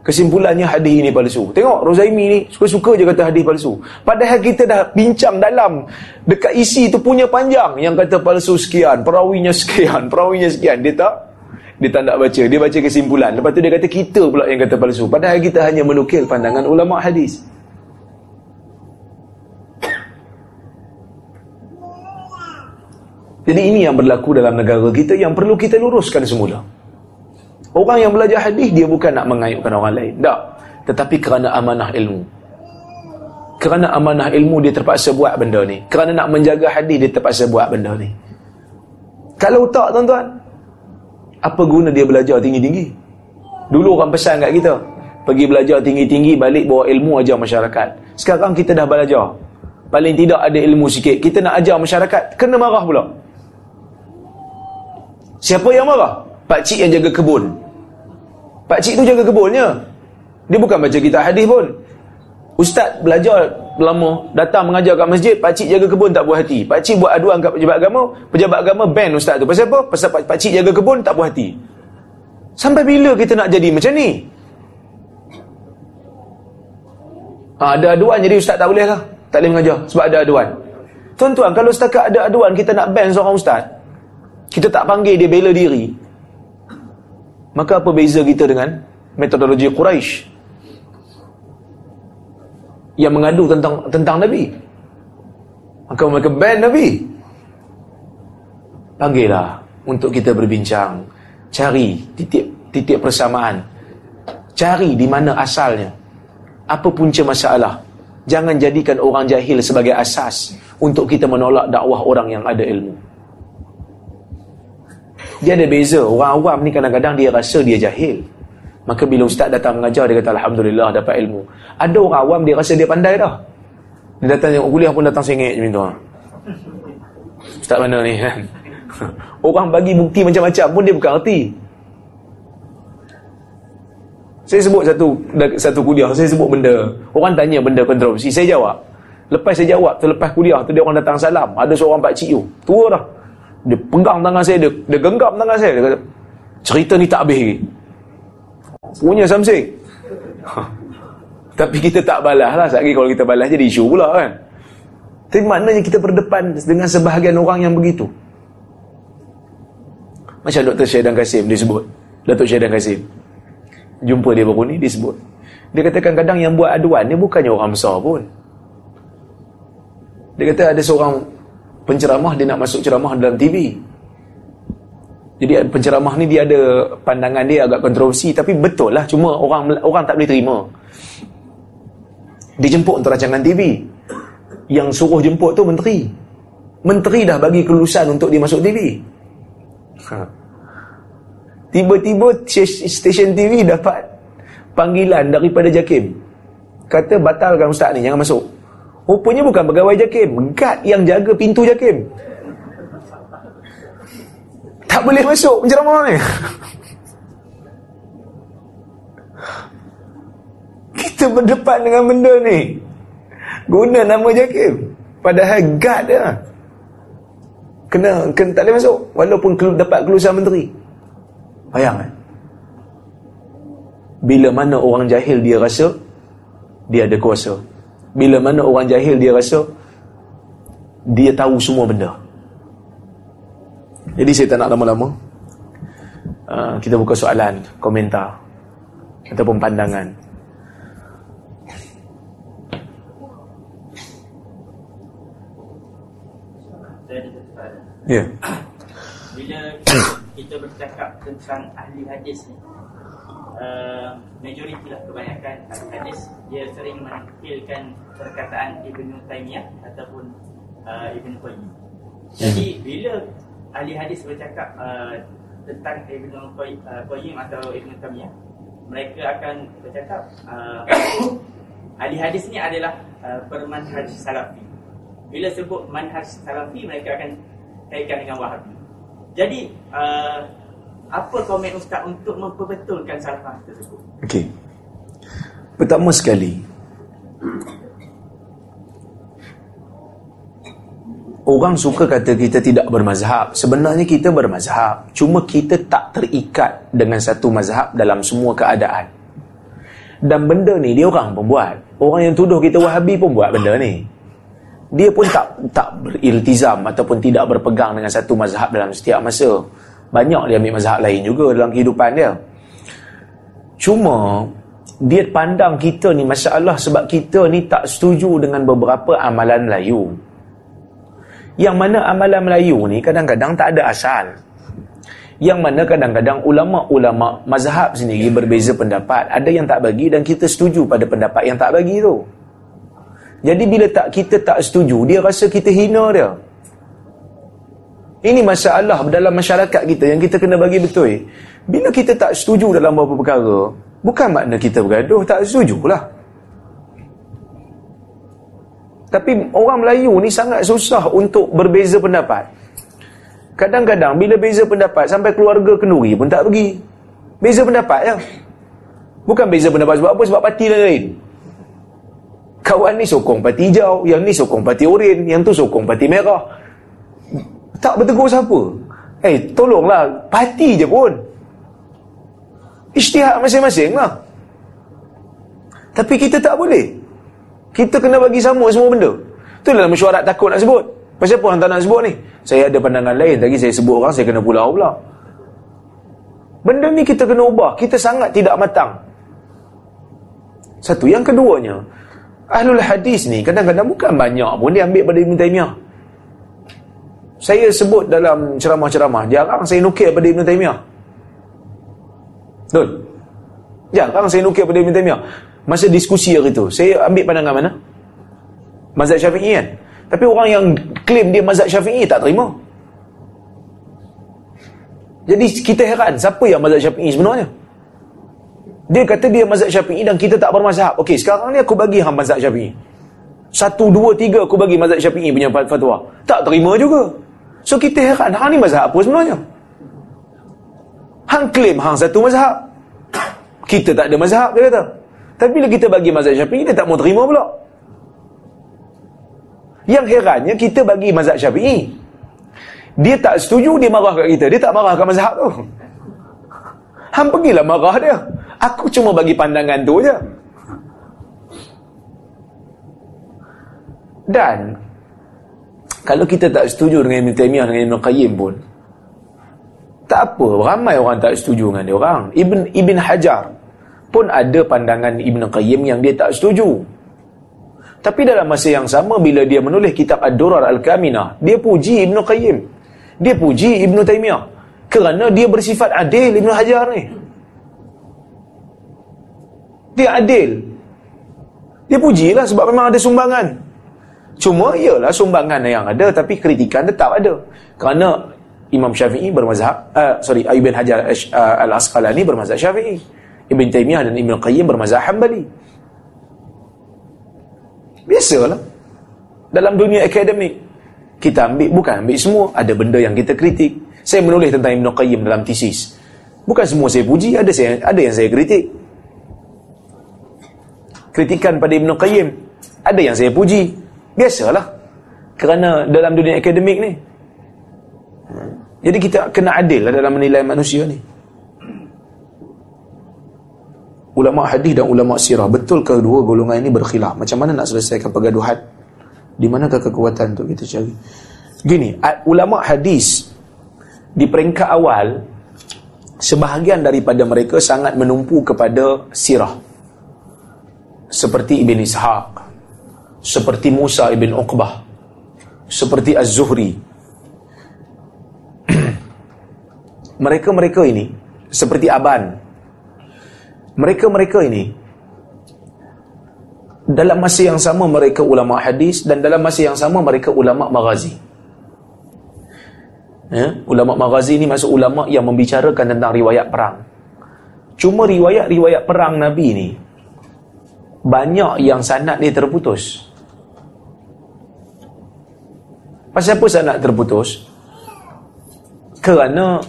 Kesimpulannya hadis ini palsu. Tengok Rozaimi ni suka-suka je kata hadis palsu. Padahal kita dah bincang dalam dekat isi tu punya panjang yang kata palsu sekian, perawinya sekian, perawinya sekian. Dia tak dia tak nak baca, dia baca kesimpulan. Lepas tu dia kata kita pula yang kata palsu. Padahal kita hanya menukil pandangan ulama hadis. Jadi ini yang berlaku dalam negara kita yang perlu kita luruskan semula. Orang yang belajar hadis dia bukan nak mengayuhkan orang lain. Tak. Tetapi kerana amanah ilmu. Kerana amanah ilmu dia terpaksa buat benda ni. Kerana nak menjaga hadis dia terpaksa buat benda ni. Kalau tak tuan-tuan, apa guna dia belajar tinggi-tinggi? Dulu orang pesan kat kita, pergi belajar tinggi-tinggi balik bawa ilmu ajar masyarakat. Sekarang kita dah belajar. Paling tidak ada ilmu sikit. Kita nak ajar masyarakat, kena marah pula. Siapa yang marah? Pak cik yang jaga kebun. Pak cik tu jaga kebunnya. Dia bukan baca kitab hadis pun. Ustaz belajar lama datang mengajar kat masjid, pak cik jaga kebun tak puas hati. Pak cik buat aduan kat pejabat agama, pejabat agama ban ustaz tu. Pasal apa? Pasal pak, pak cik jaga kebun tak puas hati. Sampai bila kita nak jadi macam ni? Ha, ada aduan jadi ustaz tak boleh lah. Tak boleh mengajar sebab ada aduan. Tuan-tuan, kalau setakat ada aduan kita nak ban seorang ustaz, kita tak panggil dia bela diri, Maka apa beza kita dengan metodologi Quraisy yang mengadu tentang tentang Nabi? Maka mereka ban Nabi. Panggillah untuk kita berbincang, cari titik titik persamaan. Cari di mana asalnya. Apa punca masalah? Jangan jadikan orang jahil sebagai asas untuk kita menolak dakwah orang yang ada ilmu. Dia ada beza. Orang awam ni kadang-kadang dia rasa dia jahil. Maka bila ustaz datang mengajar, dia kata Alhamdulillah dapat ilmu. Ada orang awam dia rasa dia pandai dah. Dia datang tengok kuliah pun datang sengit je minta. Ustaz mana ni kan? Orang bagi bukti macam-macam pun dia bukan erti. Saya sebut satu satu kuliah, saya sebut benda. Orang tanya benda kontroversi, saya jawab. Lepas saya jawab, selepas kuliah tu dia orang datang salam. Ada seorang pak cik tu, tua dah dia pegang tangan saya dia, dia genggam tangan saya dia kata cerita ni tak habis lagi punya something Tapi kita tak balas lah. Sekali kalau kita balas jadi isu pula kan. Tapi maknanya kita berdepan dengan sebahagian orang yang begitu. Macam Dr. Syaidan Kasim disebut. Datuk Syaidan Kasim. Jumpa dia baru ni disebut. Dia kata kadang-kadang yang buat aduan ni bukannya orang besar pun. Dia kata ada seorang penceramah dia nak masuk ceramah dalam TV. Jadi penceramah ni dia ada pandangan dia agak kontroversi tapi betul lah cuma orang orang tak boleh terima. Dijemput untuk rancangan TV. Yang suruh jemput tu menteri. Menteri dah bagi kelulusan untuk dia masuk TV. Ha. Tiba-tiba stesen TV dapat panggilan daripada JAKIM. Kata batalkan ustaz ni, jangan masuk. Rupanya bukan pegawai JAKIM. Guard yang jaga pintu JAKIM. Tak boleh masuk penceramah ni. Kita berdepan dengan benda ni. Guna nama JAKIM. Padahal guard dia. Kena, kena tak boleh masuk. Walaupun dapat kelulusan menteri. Bayang eh? Bila mana orang jahil dia rasa dia ada kuasa. Bila mana orang jahil dia rasa dia tahu semua benda. Jadi saya tak nak lama-lama. Uh, kita buka soalan, komentar ataupun pandangan. Ya. Yeah. Bila kita bercakap tentang ahli hadis ni uh, majoriti lah kebanyakan ahli hadis dia sering menampilkan perkataan Ibn Taymiyah ataupun uh, Ibn Qayyim jadi bila ahli hadis bercakap uh, tentang Ibn Qayyim atau Ibn Taymiyah mereka akan bercakap uh, ahli hadis ni adalah uh, bermanhaj salafi bila sebut manhaj salafi mereka akan kaitkan dengan wahabi jadi uh, apa komen ustaz untuk memperbetulkan salah tersebut? Okey. Pertama sekali Orang suka kata kita tidak bermazhab. Sebenarnya kita bermazhab. Cuma kita tak terikat dengan satu mazhab dalam semua keadaan. Dan benda ni dia orang pun buat. Orang yang tuduh kita wahabi pun buat benda ni dia pun tak tak beriltizam ataupun tidak berpegang dengan satu mazhab dalam setiap masa. Banyak dia ambil mazhab lain juga dalam kehidupan dia. Cuma dia pandang kita ni masalah sebab kita ni tak setuju dengan beberapa amalan Melayu. Yang mana amalan Melayu ni kadang-kadang tak ada asal. Yang mana kadang-kadang ulama-ulama mazhab sendiri berbeza pendapat. Ada yang tak bagi dan kita setuju pada pendapat yang tak bagi tu. Jadi bila tak kita tak setuju, dia rasa kita hina dia. Ini masalah dalam masyarakat kita yang kita kena bagi betul. Bila kita tak setuju dalam beberapa perkara, bukan makna kita bergaduh, tak setujulah. Tapi orang Melayu ni sangat susah untuk berbeza pendapat. Kadang-kadang bila beza pendapat sampai keluarga kenduri pun tak pergi. Beza pendapat ya. Bukan beza pendapat sebab apa? Sebab parti lain kawan ni sokong parti hijau, yang ni sokong parti oren, yang tu sokong parti merah. Tak bertegur siapa. Eh, hey, tolonglah, parti je pun. Isytihad masing-masing lah. Tapi kita tak boleh. Kita kena bagi sama semua benda. Tu dalam mesyuarat takut nak sebut. Pasal apa orang tak nak sebut ni? Saya ada pandangan lain. Tadi saya sebut orang, saya kena pulau pula. Benda ni kita kena ubah. Kita sangat tidak matang. Satu. Yang keduanya, Ahlul hadis ni kadang-kadang bukan banyak pun dia ambil pada Ibn Taymiyah. Saya sebut dalam ceramah-ceramah, jarang saya nukil pada Ibn Taymiyah. Betul? Jarang saya nukil pada Ibn Taymiyah. Masa diskusi hari itu, saya ambil pandangan mana? Mazhab Syafi'i kan? Tapi orang yang klaim dia mazhab Syafi'i tak terima. Jadi kita heran, siapa yang mazhab Syafi'i sebenarnya? Dia kata dia mazhab syafi'i dan kita tak bermazhab. Okey, sekarang ni aku bagi hang mazhab syafi'i. Satu, dua, tiga aku bagi mazhab syafi'i punya fatwa. Tak terima juga. So kita heran, hang ni mazhab apa sebenarnya? Hang klaim hang satu mazhab. Kita tak ada mazhab, dia kata. Tapi bila kita bagi mazhab syafi'i, dia tak mau terima pula. Yang herannya, kita bagi mazhab syafi'i. Dia tak setuju, dia marah kat kita. Dia tak marah kat mazhab tu. Hang pergilah marah dia. Aku cuma bagi pandangan tu je. Dan kalau kita tak setuju dengan Ibn Taymiyah dengan Ibn Qayyim pun tak apa, ramai orang tak setuju dengan dia orang. Ibn Ibn Hajar pun ada pandangan Ibn Qayyim yang dia tak setuju. Tapi dalam masa yang sama bila dia menulis kitab Ad-Durar Al-Kaminah, dia puji Ibn Qayyim. Dia puji Ibn Taymiyah. Kerana dia bersifat adil Ibn Hajar ni. Dia adil. Dia pujilah sebab memang ada sumbangan. Cuma ialah sumbangan yang ada tapi kritikan tetap ada. Kerana Imam Syafi'i bermazhab, uh, sorry, Ibn Hajar uh, Al-Asqalani bermazhab Syafi'i. Ibn Taymiyah dan Ibn Qayyim bermazhab Hanbali. Biasalah. Dalam dunia akademik, kita ambil, bukan ambil semua, ada benda yang kita kritik. Saya menulis tentang Ibn Qayyim dalam tesis. Bukan semua saya puji, ada saya ada yang saya kritik kritikan pada Ibn Qayyim ada yang saya puji biasalah kerana dalam dunia akademik ni jadi kita kena adil lah dalam menilai manusia ni ulama hadis dan ulama sirah. Betul ke dua golongan ini berkhilaf? Macam mana nak selesaikan pergaduhan? Di manakah kekuatan untuk kita cari? Gini ulama hadis di peringkat awal sebahagian daripada mereka sangat menumpu kepada sirah. Seperti Ibn Ishaq seperti Musa Ibn Uqbah seperti Az-Zuhri. Mereka-mereka ini seperti Aban mereka-mereka ini dalam masa yang sama mereka ulama hadis dan dalam masa yang sama mereka ulama maghazi ya? ulama maghazi ini masuk ulama yang membicarakan tentang riwayat perang cuma riwayat-riwayat perang Nabi ini banyak yang sanad dia terputus. Pasal apa sanad terputus? Kerana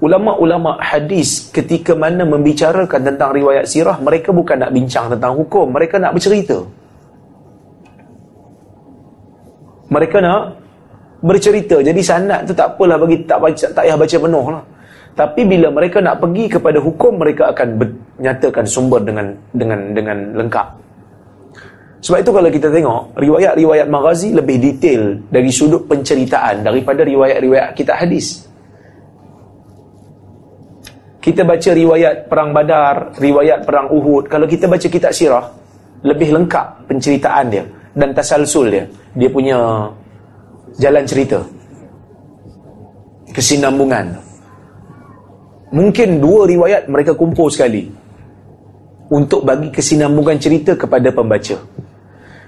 ulama-ulama hadis ketika mana membicarakan tentang riwayat sirah, mereka bukan nak bincang tentang hukum, mereka nak bercerita. Mereka nak bercerita. Jadi sanad tu tak apalah bagi tak baca tak payah baca penuh lah. Tapi bila mereka nak pergi kepada hukum, mereka akan menyatakan sumber dengan dengan dengan lengkap. Sebab itu kalau kita tengok, riwayat-riwayat maghazi lebih detail dari sudut penceritaan daripada riwayat-riwayat kita hadis. Kita baca riwayat perang badar, riwayat perang uhud. Kalau kita baca kitab sirah, lebih lengkap penceritaan dia dan tasalsul dia. Dia punya jalan cerita. Kesinambungan. Mungkin dua riwayat mereka kumpul sekali untuk bagi kesinambungan cerita kepada pembaca.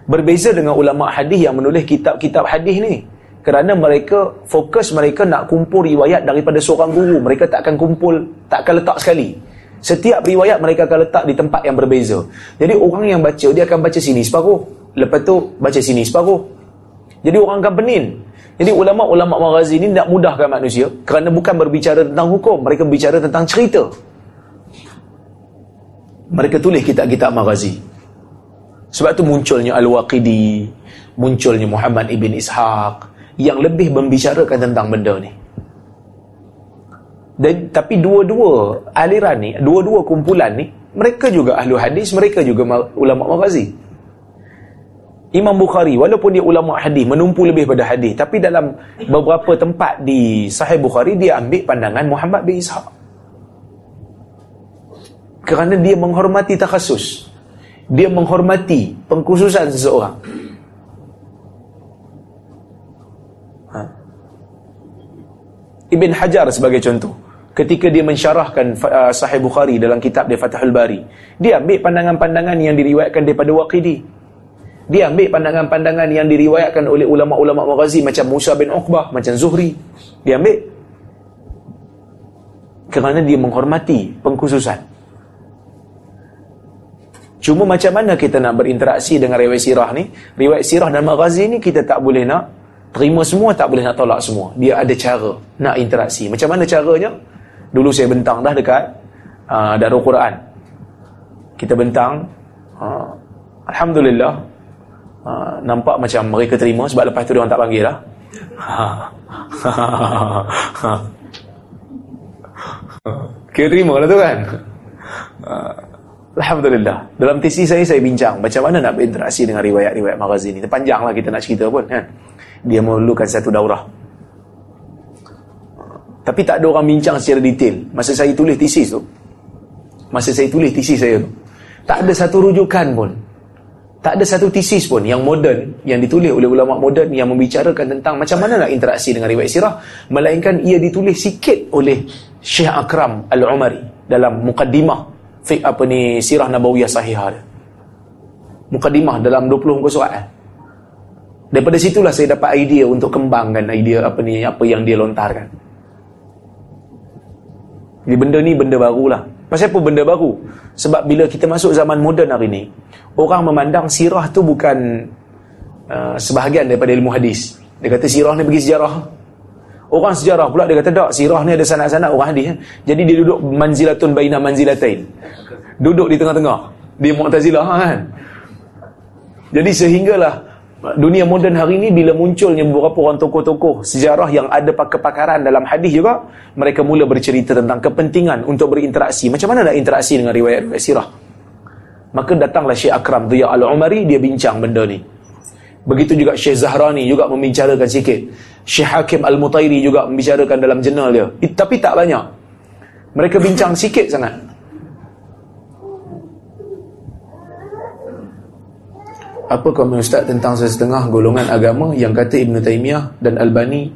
Berbeza dengan ulama hadis yang menulis kitab-kitab hadis ni. Kerana mereka fokus mereka nak kumpul riwayat daripada seorang guru. Mereka tak akan kumpul, tak akan letak sekali. Setiap riwayat mereka akan letak di tempat yang berbeza. Jadi orang yang baca, dia akan baca sini separuh. Lepas tu baca sini separuh. Jadi orang akan penin. Jadi ulama-ulama maghazi ini tidak mudahkan manusia kerana bukan berbicara tentang hukum, mereka berbicara tentang cerita. Mereka tulis kitab-kitab maghazi. Sebab itu munculnya Al-Waqidi, munculnya Muhammad ibn Ishaq yang lebih membicarakan tentang benda ni. Dan tapi dua-dua aliran ni, dua-dua kumpulan ni, mereka juga ahli hadis, mereka juga ulama maghazi. Imam Bukhari walaupun dia ulama hadis menumpu lebih pada hadis tapi dalam beberapa tempat di Sahih Bukhari dia ambil pandangan Muhammad bin Ishaq kerana dia menghormati takhasus dia menghormati pengkhususan seseorang Ibn Hajar sebagai contoh ketika dia mensyarahkan uh, Sahih Bukhari dalam kitab dia Fathul Bari dia ambil pandangan-pandangan yang diriwayatkan daripada Waqidi dia ambil pandangan-pandangan yang diriwayatkan oleh ulama-ulama maghazi macam Musa bin Uqbah, macam Zuhri. Dia ambil kerana dia menghormati pengkhususan. Cuma macam mana kita nak berinteraksi dengan riwayat sirah ni? Riwayat sirah dan maghazi ni kita tak boleh nak terima semua, tak boleh nak tolak semua. Dia ada cara nak interaksi. Macam mana caranya? Dulu saya bentang dah dekat uh, Darul Quran. Kita bentang uh, Alhamdulillah ha, nampak macam mereka terima sebab lepas tu dia orang tak panggil lah kira terima lah tu kan ha. Alhamdulillah. Dalam tesis saya, saya bincang macam mana nak berinteraksi dengan riwayat-riwayat magazin ini. Panjanglah kita nak cerita pun. Kan? Dia memerlukan satu daurah. Tapi tak ada orang bincang secara detail. Masa saya tulis tesis tu, masa saya tulis tesis saya tu, tak ada satu rujukan pun. Tak ada satu tesis pun yang moden, yang ditulis oleh ulama moden yang membicarakan tentang macam mana nak interaksi dengan riwayat sirah. Melainkan ia ditulis sikit oleh Syekh Akram Al-Umari dalam mukaddimah fiqh apa ni sirah nabawiyah sahihah dia. Mukaddimah dalam 20 muka surat. Daripada situlah saya dapat idea untuk kembangkan idea apa ni apa yang dia lontarkan. Jadi benda ni benda barulah. Pasal apa benda baru? Sebab bila kita masuk zaman moden hari ni, orang memandang sirah tu bukan uh, sebahagian daripada ilmu hadis. Dia kata sirah ni bagi sejarah. Orang sejarah pula dia kata tak, sirah ni ada sanak-sanak orang hadis. Eh. Jadi dia duduk manzilatun baina manzilatain. Duduk di tengah-tengah. Dia Mu'tazilah kan. Jadi sehinggalah dunia moden hari ini bila munculnya beberapa orang tokoh-tokoh sejarah yang ada kepakaran dalam hadis juga mereka mula bercerita tentang kepentingan untuk berinteraksi. Macam mana nak interaksi dengan riwayat-riwayat sirah? Maka datanglah Syekh Akram Dhiya Al-Umari dia bincang benda ni. Begitu juga Syekh Zahrani juga membicarakan sikit. Syekh Hakim Al-Mutairi juga membicarakan dalam jurnal dia. Tapi tak banyak. Mereka bincang sikit sangat apa komen Ustaz tentang setengah golongan agama yang kata Ibn Taymiyah dan Albani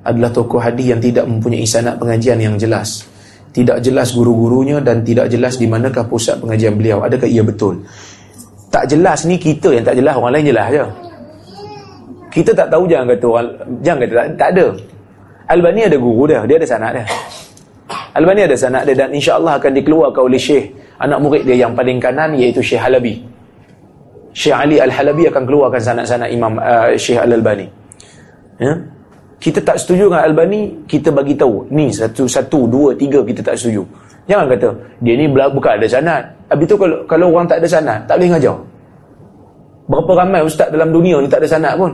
adalah tokoh hadis yang tidak mempunyai sanad pengajian yang jelas? Tidak jelas guru-gurunya dan tidak jelas di manakah pusat pengajian beliau. Adakah ia betul? Tak jelas ni kita yang tak jelas orang lain jelas je. Kita tak tahu jangan kata orang jangan kata tak, tak ada. Albani ada guru dia dia ada sanad dia. Albani ada sanad dia dan insya-Allah akan dikeluarkan oleh Syekh anak murid dia yang paling kanan iaitu Syekh Halabi Syekh Ali Al-Halabi akan keluarkan sanad-sanad Imam uh, Syekh Al-Albani. Ya? Kita tak setuju dengan Al-Albani, kita bagi tahu. Ni satu, satu, dua, tiga kita tak setuju. Jangan kata, dia ni bukan ada sanad. Habis tu kalau, kalau orang tak ada sanad, tak boleh ngajar. Berapa ramai ustaz dalam dunia ni tak ada sanad pun.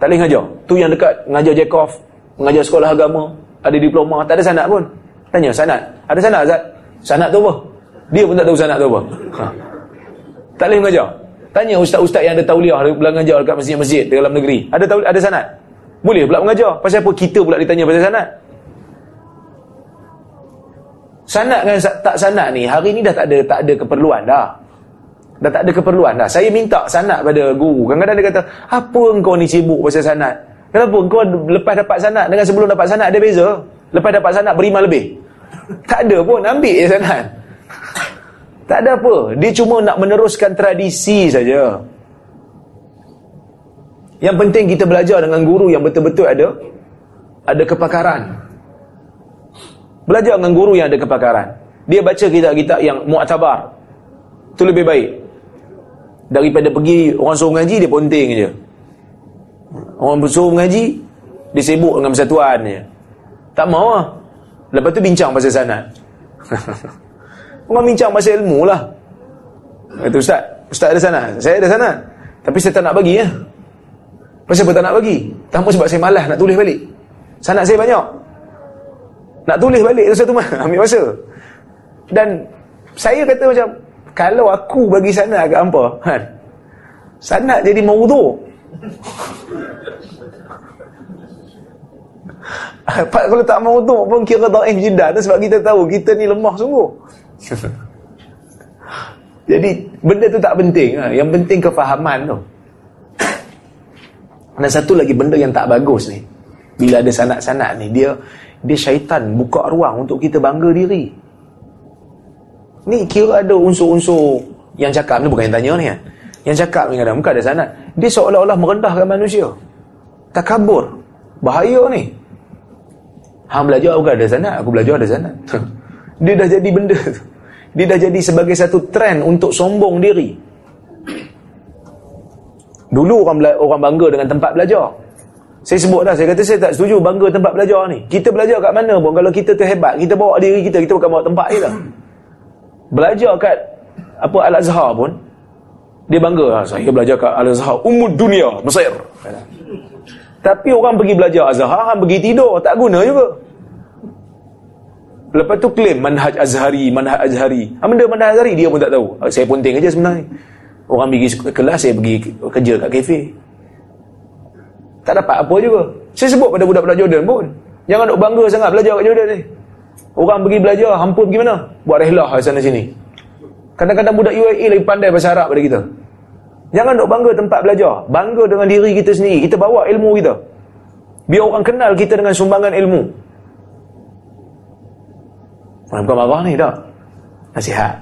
Tak boleh ngajar. Tu yang dekat ngajar Jekov, mengajar sekolah agama, ada diploma, tak ada sanad pun. Tanya, sanad. Ada sanad Azad? Sanad tu apa? Dia pun tak tahu sanad tu apa. Ha. Tak boleh mengajar. Tanya ustaz-ustaz yang ada tauliah pula mengajar dekat masjid-masjid dalam negeri. Ada taul ada sanad? Boleh pula mengajar. Pasal apa kita pula ditanya pasal sanad? Sanad kan tak sanad ni hari ni dah tak ada tak ada keperluan dah. Dah tak ada keperluan dah. Saya minta sanad pada guru. Kadang-kadang dia kata, "Apa engkau ni sibuk pasal sanad?" Kenapa engkau lepas dapat sanad dengan sebelum dapat sanad ada beza? Lepas dapat sanad beriman lebih. Tak ada pun ambil je sanad. Tak ada apa. Dia cuma nak meneruskan tradisi saja. Yang penting kita belajar dengan guru yang betul-betul ada ada kepakaran. Belajar dengan guru yang ada kepakaran. Dia baca kitab-kitab yang mu'tabar. Itu lebih baik. Daripada pergi orang suruh mengaji, dia ponting je. Orang suruh mengaji, dia sibuk dengan persatuan je. Tak mau lah. Lepas tu bincang pasal sanat. Orang bincang pasal ilmu lah. Kata Ustaz, Ustaz ada sana. Saya ada sana. Tapi saya tak nak bagi ya. Pasal apa tak nak bagi? Tanpa sebab saya malas nak tulis balik. Sanat saya banyak. Nak tulis balik tu satu mana? Ambil masa. Dan saya kata macam, kalau aku bagi sana agak hampa, kan? Sanat jadi maudhu. kalau tak maudhu pun kira daif jidat sebab kita tahu kita ni lemah sungguh. Jadi benda tu tak penting ha. Yang penting kefahaman tu. Dan satu lagi benda yang tak bagus ni. Bila ada sanat-sanat ni Dia dia syaitan buka ruang untuk kita bangga diri. Ni kira ada unsur-unsur Yang cakap ni bukan yang tanya ni kan Yang cakap ni kadang bukan ada sanat Dia seolah-olah merendahkan manusia. Tak kabur Bahaya ni. Hang belajar bukan ada sanat Aku belajar ada sanat Dia dah jadi benda tu dia dah jadi sebagai satu trend untuk sombong diri. Dulu orang orang bangga dengan tempat belajar. Saya sebut dah, saya kata saya tak setuju bangga tempat belajar ni. Kita belajar kat mana pun, kalau kita tu hebat, kita bawa diri kita, kita bukan bawa tempat kita. Belajar kat apa Al-Azhar pun, dia bangga, ah, saya belajar kat Al-Azhar, umud dunia, Mesir. Tapi orang pergi belajar Azhar, orang pergi tidur, tak guna juga. Lepas tu klaim manhaj azhari, manhaj azhari. Benda manhaj azhari dia pun tak tahu. Saya ponting aja sebenarnya. Orang pergi kelas, saya pergi kerja kat kafe. Tak dapat apa juga. Saya sebut pada budak-budak Jordan pun. Jangan nak bangga sangat belajar kat Jordan ni. Orang pergi belajar, hampa pergi mana? Buat rehlah di sana sini. Kadang-kadang budak UAE lebih pandai bahasa Arab daripada kita. Jangan nak bangga tempat belajar. Bangga dengan diri kita sendiri. Kita bawa ilmu kita. Biar orang kenal kita dengan sumbangan ilmu. Bukan marah ni tak? Nasihat.